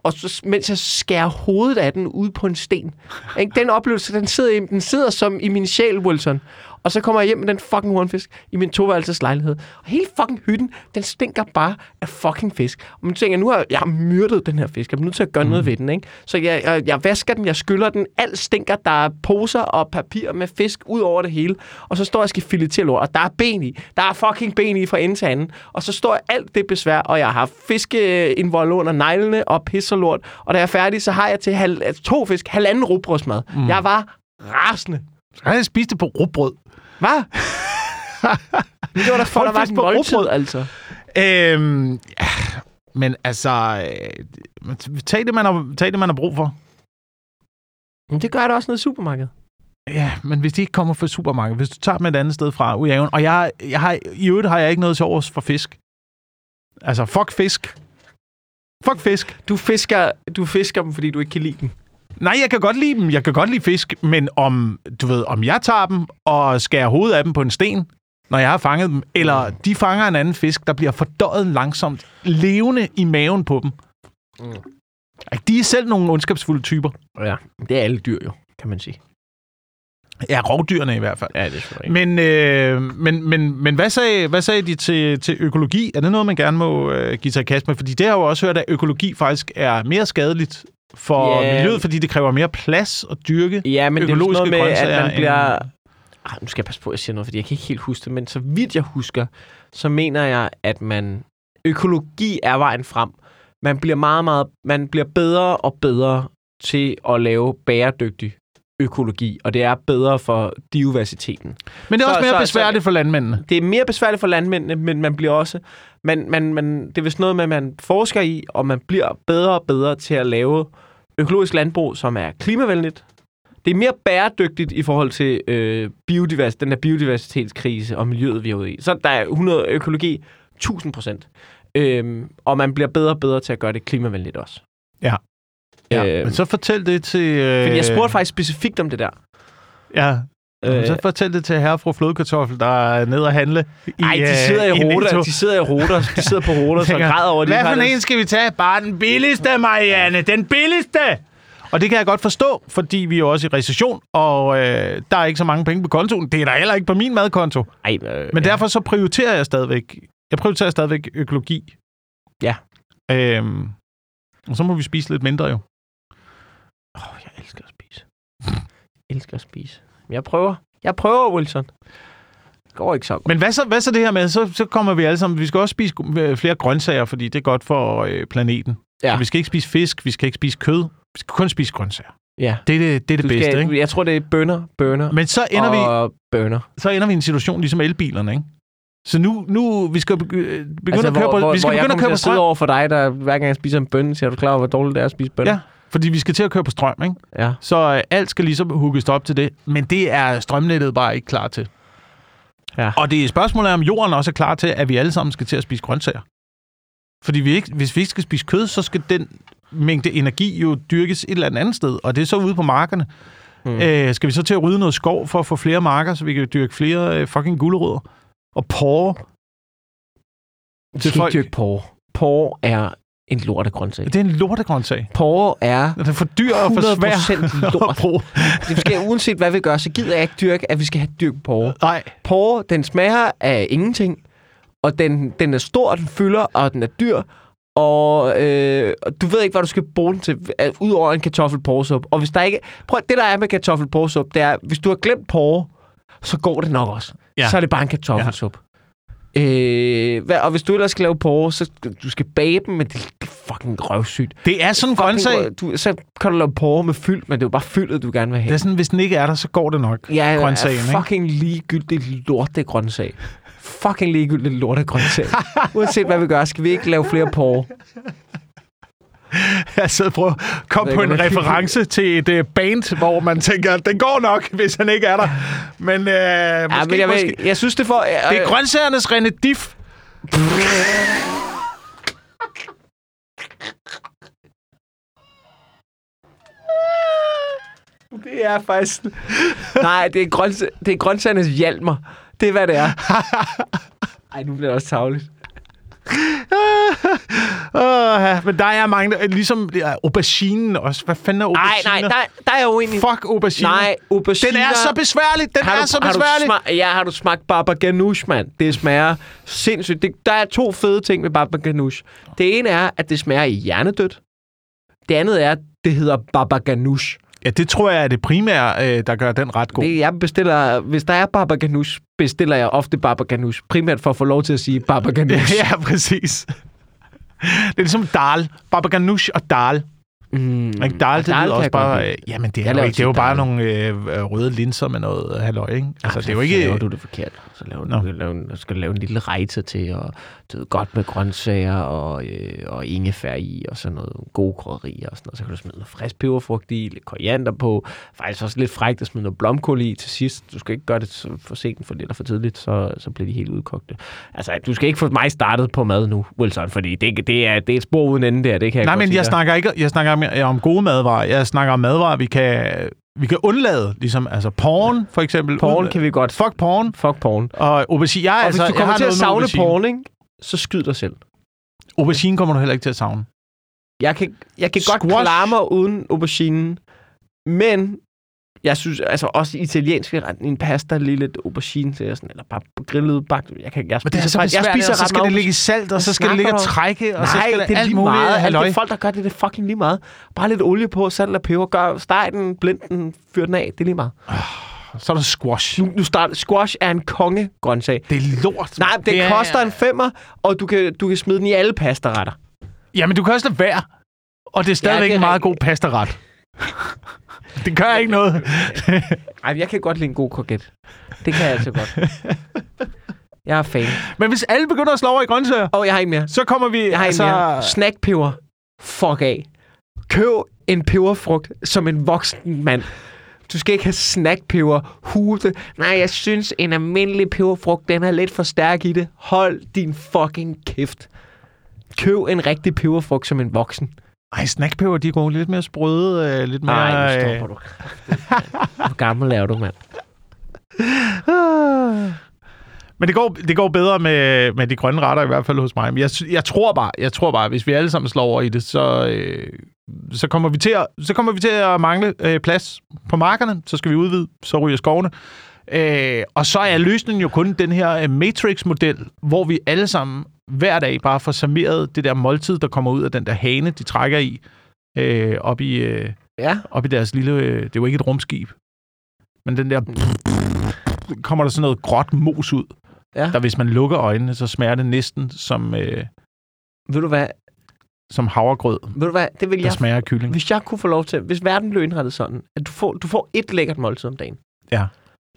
Og så, mens jeg skærer hovedet af den ud på en sten. Ikke? Den oplevelse, den sidder, i, den sidder som i min sjæl, Wilson. Og så kommer jeg hjem med den fucking hornfisk i min toværelses lejlighed. Og hele fucking hytten, den stinker bare af fucking fisk. Og man tænker, nu har jeg har myrdet den her fisk. Jeg er nødt til at gøre mm. noget ved den, ikke? Så jeg, jeg, jeg vasker den, jeg skyller den. Alt stinker. Der er poser og papir med fisk ud over det hele. Og så står jeg og skal filetere lort. Og der er ben i. Der er fucking ben i fra ende til anden. Og så står jeg alt det besvær, og jeg har fiskeindvold under neglene og pisser lort. Og da jeg er færdig, så har jeg til halv, to fisk, halvanden rugbrødsmad. Mm. Jeg var rasende. Så kan jeg spise det på rugbrød. Hvad? (laughs) Det var da for, der var et på måltid, rugbrød. altså. Øhm, ja, men altså, øh, tag det, man har, tag det, man har brug for. Men det gør da også i supermarkedet. Ja, men hvis de ikke kommer fra supermarkedet, hvis du tager dem et andet sted fra, ud og jeg, jeg har, i øvrigt har jeg ikke noget til overs for fisk. Altså, fuck fisk. Fuck fisk. Du fisker, du fisker dem, fordi du ikke kan lide dem. Nej, jeg kan godt lide dem. Jeg kan godt lide fisk, men om, du ved, om jeg tager dem og skærer hovedet af dem på en sten, når jeg har fanget dem, eller de fanger en anden fisk, der bliver fordøjet langsomt, levende i maven på dem. Mm. De er selv nogle ondskabsfulde typer. Ja, det er alle dyr jo, kan man sige. Ja, rovdyrene i hvert fald. Ja, det er selvfølgelig Men, øh, men, men, men hvad, sagde, hvad sagde de til, til økologi? Er det noget, man gerne må øh, give sig i kast med? Fordi det har jeg jo også hørt, at økologi faktisk er mere skadeligt for Ja. miljøet, fordi det kræver mere plads at dyrke. Ja, men det er noget med, at man end- bliver... Ah, nu skal jeg passe på, at jeg siger noget, fordi jeg kan ikke helt huske det, men så vidt jeg husker, så mener jeg, at man... Økologi er vejen frem. Man bliver meget, meget... Man bliver bedre og bedre til at lave bæredygtig økologi, og det er bedre for diversiteten. Men det er Så- også mere så- besværligt for landmændene. Det er mere besværligt for landmændene, men man bliver også... Man, man, man, det er vist noget med, at man forsker i, og man bliver bedre og bedre til at lave økologisk landbrug, som er klimavenligt. Det er mere bæredygtigt i forhold til øh, biodivers, den der biodiversitetskrise og miljøet, vi er ude i. Så der er 100 økologi, 1000 procent. Øhm, og man bliver bedre og bedre til at gøre det klimavenligt også. Ja. Ja, Øh, men så fortæl det til... Øh, Fordi jeg spurgte faktisk specifikt om det der. Ja, øh, så Øh, fortæl det til herre og fru Flodkartoffel, der er nede og handle. I, Ej, de øh, sidder i Netto. ruter, de sidder i ruter, de sidder på ruter, så (laughs) græder over, at de Hvad for det. en skal vi tage? Bare den billigste, Marianne. Den billigste! Og det kan jeg godt forstå, fordi vi er jo også i recession, og øh, der er ikke så mange penge på kontoen. Det er der heller ikke på min madkonto. Ej, øh, Men ja. derfor så prioriterer jeg stadigvæk, jeg prioriterer stadigvæk økologi. Ja. Øhm, og så må vi spise lidt mindre jo. Åh, oh, jeg elsker at spise. Jeg elsker at spise. Jeg prøver. Jeg prøver, Wilson. Det går ikke så godt. Men hvad så, hvad så det her med, så, så kommer vi alle sammen, vi skal også spise øh, flere grøntsager, fordi det er godt for øh, planeten. Ja. Så vi skal ikke spise fisk, vi skal ikke spise kød, vi skal kun spise grøntsager. Ja. Det er det, det, er det Du bedste, skal, ikke? Jeg tror, det er bønner, bønner Men så ender, vi, og bønner. så ender vi i en situation ligesom elbilerne, ikke? Så nu, nu vi skal begy- begynde Altså, at køre på, hvor, vi skal hvor jeg begynde at kommer køre på at strøm. over for dig, der hver gang jeg spiser en bønne, siger, er du klar over, hvor dårligt det er at spise bønner? Ja. Fordi vi skal til at køre på strøm, ikke? ja. Så øh, alt skal ligesom hugges op til det. Men det er strømnettet bare ikke klar til. Ja. Og det er spørgsmålet er, om jorden også er klar til, at vi alle sammen skal til at spise grøntsager. Fordi vi ikke, hvis vi ikke skal spise kød, så skal den mængde energi jo dyrkes et eller andet sted. Og det er så ude på markerne. Mm. Øh, skal vi så til at rydde noget skov for at få flere marker, så vi kan dyrke flere øh, fucking gulerødder? Og porre. Vi til skal folk- ikke dyrke porre. Porre er en lortegrøntsag. Det er en lortegrøntsag. Porre er Den er for dyr og for svær 100% at lort. bruge. Det skal, uanset hvad vi gør, så gider jeg ikke dyrke, at vi skal have dyrket porre. Nej. Porre, den smager af ingenting, og den, den er stor, den fylder, og den er dyr, og øh, du ved ikke, hvad du skal bruge den til, øh, udover en kartoffelporsup. Og hvis der ikke... Prøv, det der er med kartoffelporsup, det er, hvis du har glemt porre, så går det nok også. Ja. Så er det bare en kartoffelsup. Ja. Øh, hvad, og hvis du ellers skal lave porre, så du skal bage dem, men det, det er fucking røvsygt. Det er sådan en grøntsag. Du, så kan du lave porre med fyld, men det er jo bare fyldet, du gerne vil have. Det er sådan, hvis den ikke er der, så går det nok. Ja, grøntsagen, er fucking ligegyldigt lort, det er grøntsag. Fucking ligegyldigt lort af grøntsag. (laughs) Uanset hvad vi gør, skal vi ikke lave flere porre. (laughs) Og prøver at komme på en ikke, reference til et uh, band, hvor man tænker, den går nok, (laughs) hvis han ikke er der. Men, uh, Ja, måske, men jeg, måske. ved, jeg synes, det får... Det er grøntsagernes René Diff. (laughs) Det er faktisk... Nej, det er, grøns... det er grøntsagernes hjalmer. Det er, hvad det er. Ej, nu bliver det også tavligt. Uh, men der er mange, der- ligesom ja, auberginen også. Hvad fanden er Nej, auberginer? nej, der, der er jeg uenig. Fuck auberginer. Nej, auberginer... Den er så besværlig. Den har er du, så har du besværlig. smag, ja, har du smagt baba ganoush, mand? Det smager sindssygt. Det, der er to fede ting med baba ganoush. Det ene er, at det smager hjernedødt. Det andet er, at det hedder baba ganoush. Ja, det tror jeg er det primære, øh, der gør den ret god. Det, jeg bestiller, hvis der er baba ganoush, bestiller jeg ofte baba ganoush. Primært for at få lov til at sige baba ganoush. (laughs) ja, præcis. Det er ligesom dal. Baba ganoush og dal. Mm, Ikke? Dal, det dal også bare... Øh, jamen, det er, jo ikke, det er jo bare nogle øh, øh, røde linser med noget halløj, ikke? Altså, det er jo ikke... laver du det forkert. Så Nå. du, lave, skal lave en lille rejse til, og det er godt med grøntsager og, øh, og ingefær i, og sådan noget gode krydderier og sådan noget. Så kan du smide noget frisk peberfrugt i, lidt koriander på. Faktisk også lidt frækt at smide noget blomkål i til sidst. Du skal ikke gøre det for sent for lidt og for tidligt, så, så bliver de helt udkogte. Altså, du skal ikke få mig startet på mad nu, Wilson, fordi det, det, er, det er et spor uden ende der. Det kan jeg Nej, men jeg snakker ikke jeg snakker om, om gode madvarer. Jeg snakker om madvarer, vi kan, vi kan undlade. Ligesom, altså porn, for eksempel. Porn kan vi godt. Fuck porn. Fuck porn. Og aubergine, jeg, Og altså, hvis du kommer til at savne porn, ikke? så skyd dig selv. Aubergine kommer du heller ikke til at savne. Jeg kan, jeg kan godt klare mig uden auberginen, men jeg synes altså også italiensk en pasta lige lidt aubergine til, sådan, eller bare grillet bagt. Jeg, kan, jeg Men det er så faktisk- jeg spiser og så skal det ligge i salt, og så skal det ligge og trække, og så Nej, skal det, det er alt lige muligt meget. Alt det folk, der gør det, det er fucking lige meget. Bare lidt olie på, salt og peber. Gør, steg den, blind den, fyr den af. Det er lige meget. Så er der squash. Nu, nu start, squash er en kongegrøntsag. Det er lort. Nej, det, er- koster en femmer, og du kan, du kan smide den i alle pastaretter. Jamen, du kan også lade være. Og det er stadigvæk det er en meget god pastaret. (laughs) det gør ikke noget. (laughs) Ej, jeg kan godt lide en god koket. Det kan jeg altså godt. (laughs) Jeg er fan. Men hvis alle begynder at slå over i grøntsager, Åh, oh, jeg har ikke mere. så kommer vi... Jeg har altså, ikke mere. Snackpeber. Fuck af. Køb en peberfrugt som en voksen mand. Du skal ikke have snackpeber. Hute. Nej, jeg synes, en almindelig peberfrugt, den er lidt for stærk i det. Hold din fucking kæft. Køb en rigtig peberfrugt som en voksen. Ej, snackpeber, de er gode. Lidt mere sprøde, øh, lidt mere... Nej, nu øh, stopper du. Hvor gammel er du, mand? (sighs) Men det går, det går bedre med, med de grønne retter, i hvert fald hos mig. Men jeg, jeg tror bare, jeg tror bare, hvis vi alle sammen slår over i det, så, øh, så, kommer, vi til at, så kommer vi til at mangle øh, plads på markerne. Så skal vi udvide, så ryger skovene. Øh, og så er løsningen jo kun den her øh, Matrix-model, hvor vi alle sammen hver dag bare får serveret det der måltid, der kommer ud af den der hane, de trækker i, øh, op i, øh, Ja. op i deres lille... Øh, det er jo ikke et rumskib. Men den der... kommer der sådan noget gråt mos ud. Ja. Der hvis man lukker øjnene, så smager det næsten som, øh, Ved du hvad? som havregrød, Ved du hvad? Det vil der jeg smager af kylling. Hvis jeg kunne få lov til, hvis verden blev indrettet sådan, at du får, du får et lækkert måltid om dagen. Ja.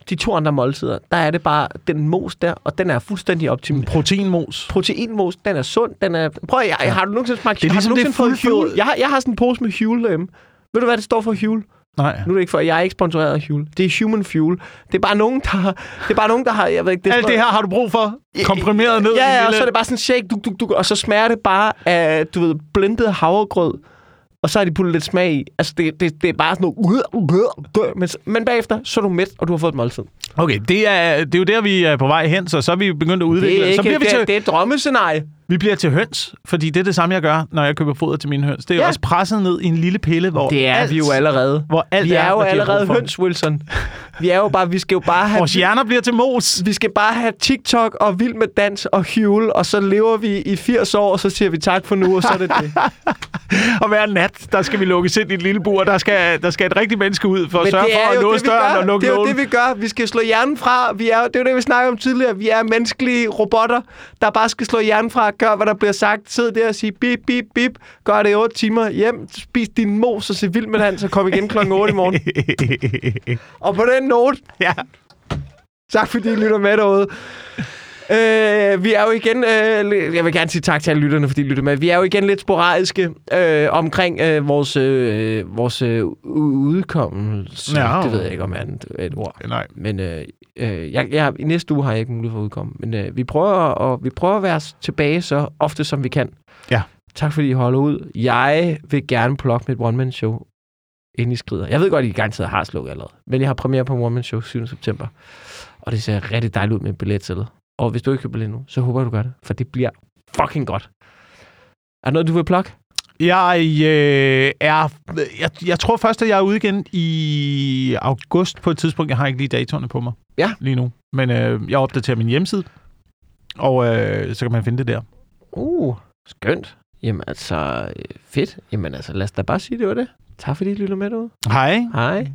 De to andre måltider, der er det bare den mos der, og den er fuldstændig optimal. Proteinmos. Proteinmos, den er sund, den er... Prøv, jeg, ja. har du nogensinde smagt... Det er ligesom har du det fået Huel? Jeg, har, jeg har sådan en pose med Huel derhjemme. Ved du, hvad det står for Huel? Nej. Nu er det ikke for, jeg er ikke sponsoreret af Huel. Det er Human Fuel. Det er bare nogen, der har... Det er bare nogen, der har... Jeg ved ikke, det Alt det her har du brug for. Komprimeret ned. Ja, ja, og så er det bare sådan en shake, duk, duk, duk, og så smager det bare af, du ved, blendet havregrød og så har de puttet lidt smag i. Altså, det, det, det er bare sådan noget... Men, men bagefter, så er du mæt, og du har fået et måltid. Okay, det er, det er jo der, vi er på vej hen, så så er vi begyndt at udvikle. Det er, ikke, så bliver vi, det, til, det er et drømmescenarie. Vi bliver til høns, fordi det er det samme, jeg gør, når jeg køber foder til mine høns. Det er jo Ja. også presset ned i en lille pille, hvor Det er alt, vi jo allerede. Hvor alt Vi er jo har brug allerede høns, Wilson. Vi er jo bare, vi skal jo bare have... Vores hjerner bliver til mos. Vi skal bare have TikTok og Vild med Dans og Hjul, og så lever vi i 80 år, og så siger vi tak for nu, og så er det det. (laughs) Og hver nat, der skal vi lukkes ind i et lille bur. Der skal, der skal et rigtigt menneske ud for at Men sørge det for er at jo låse døren og lukke Det er jo det, vi gør. Vi skal slå hjernen fra. Vi er, det er jo det, vi snakkede om tidligere. Vi er menneskelige robotter, der bare skal slå hjernen fra. Gør, hvad der bliver sagt. Sid der og sige bip, bip, bip. Gør det i 8 timer. Hjem, spis din mos og se vild med dans, og kom igen klokken 8 i morgen. (laughs) og på den note, ja. Tak fordi I lytter med derude. Øh, vi er jo igen, øh, jeg vil gerne sige tak til alle lytterne, fordi I lytter med. Vi er jo igen lidt sporadiske øh, omkring øh, vores, øh, vores øh, udkommelse. Ja. Det ved jeg ikke, om er et, ord. Nej. Men øh, øh, jeg, jeg, i næste uge har jeg ikke mulighed for at udkomme. Men øh, vi, prøver at, vi prøver at være tilbage så ofte, som vi kan. Ja. Tak fordi I holder ud. Jeg vil gerne plukke mit one-man-show, inden I skrider. Jeg ved godt, at I garanteret har slukket allerede. Men jeg har premiere på one-man-show 7. september. Og det ser rigtig dejligt ud med billet til det. Og hvis du ikke køber billet nu, så håber jeg, du gør det. For det bliver fucking godt. Er der noget, du vil plukke? Jeg øh, er... Jeg, jeg tror først, at jeg er ude igen i august på et tidspunkt. Jeg har ikke lige datoerne på mig Ja. lige nu. Men øh, jeg opdaterer min hjemmeside, og øh, så kan man finde det der. Uh, skønt. Jamen altså, øh, fedt. Jamen altså, lad os da bare sige, det var det. Tak fordi I lytter med derude. Hej. Hej.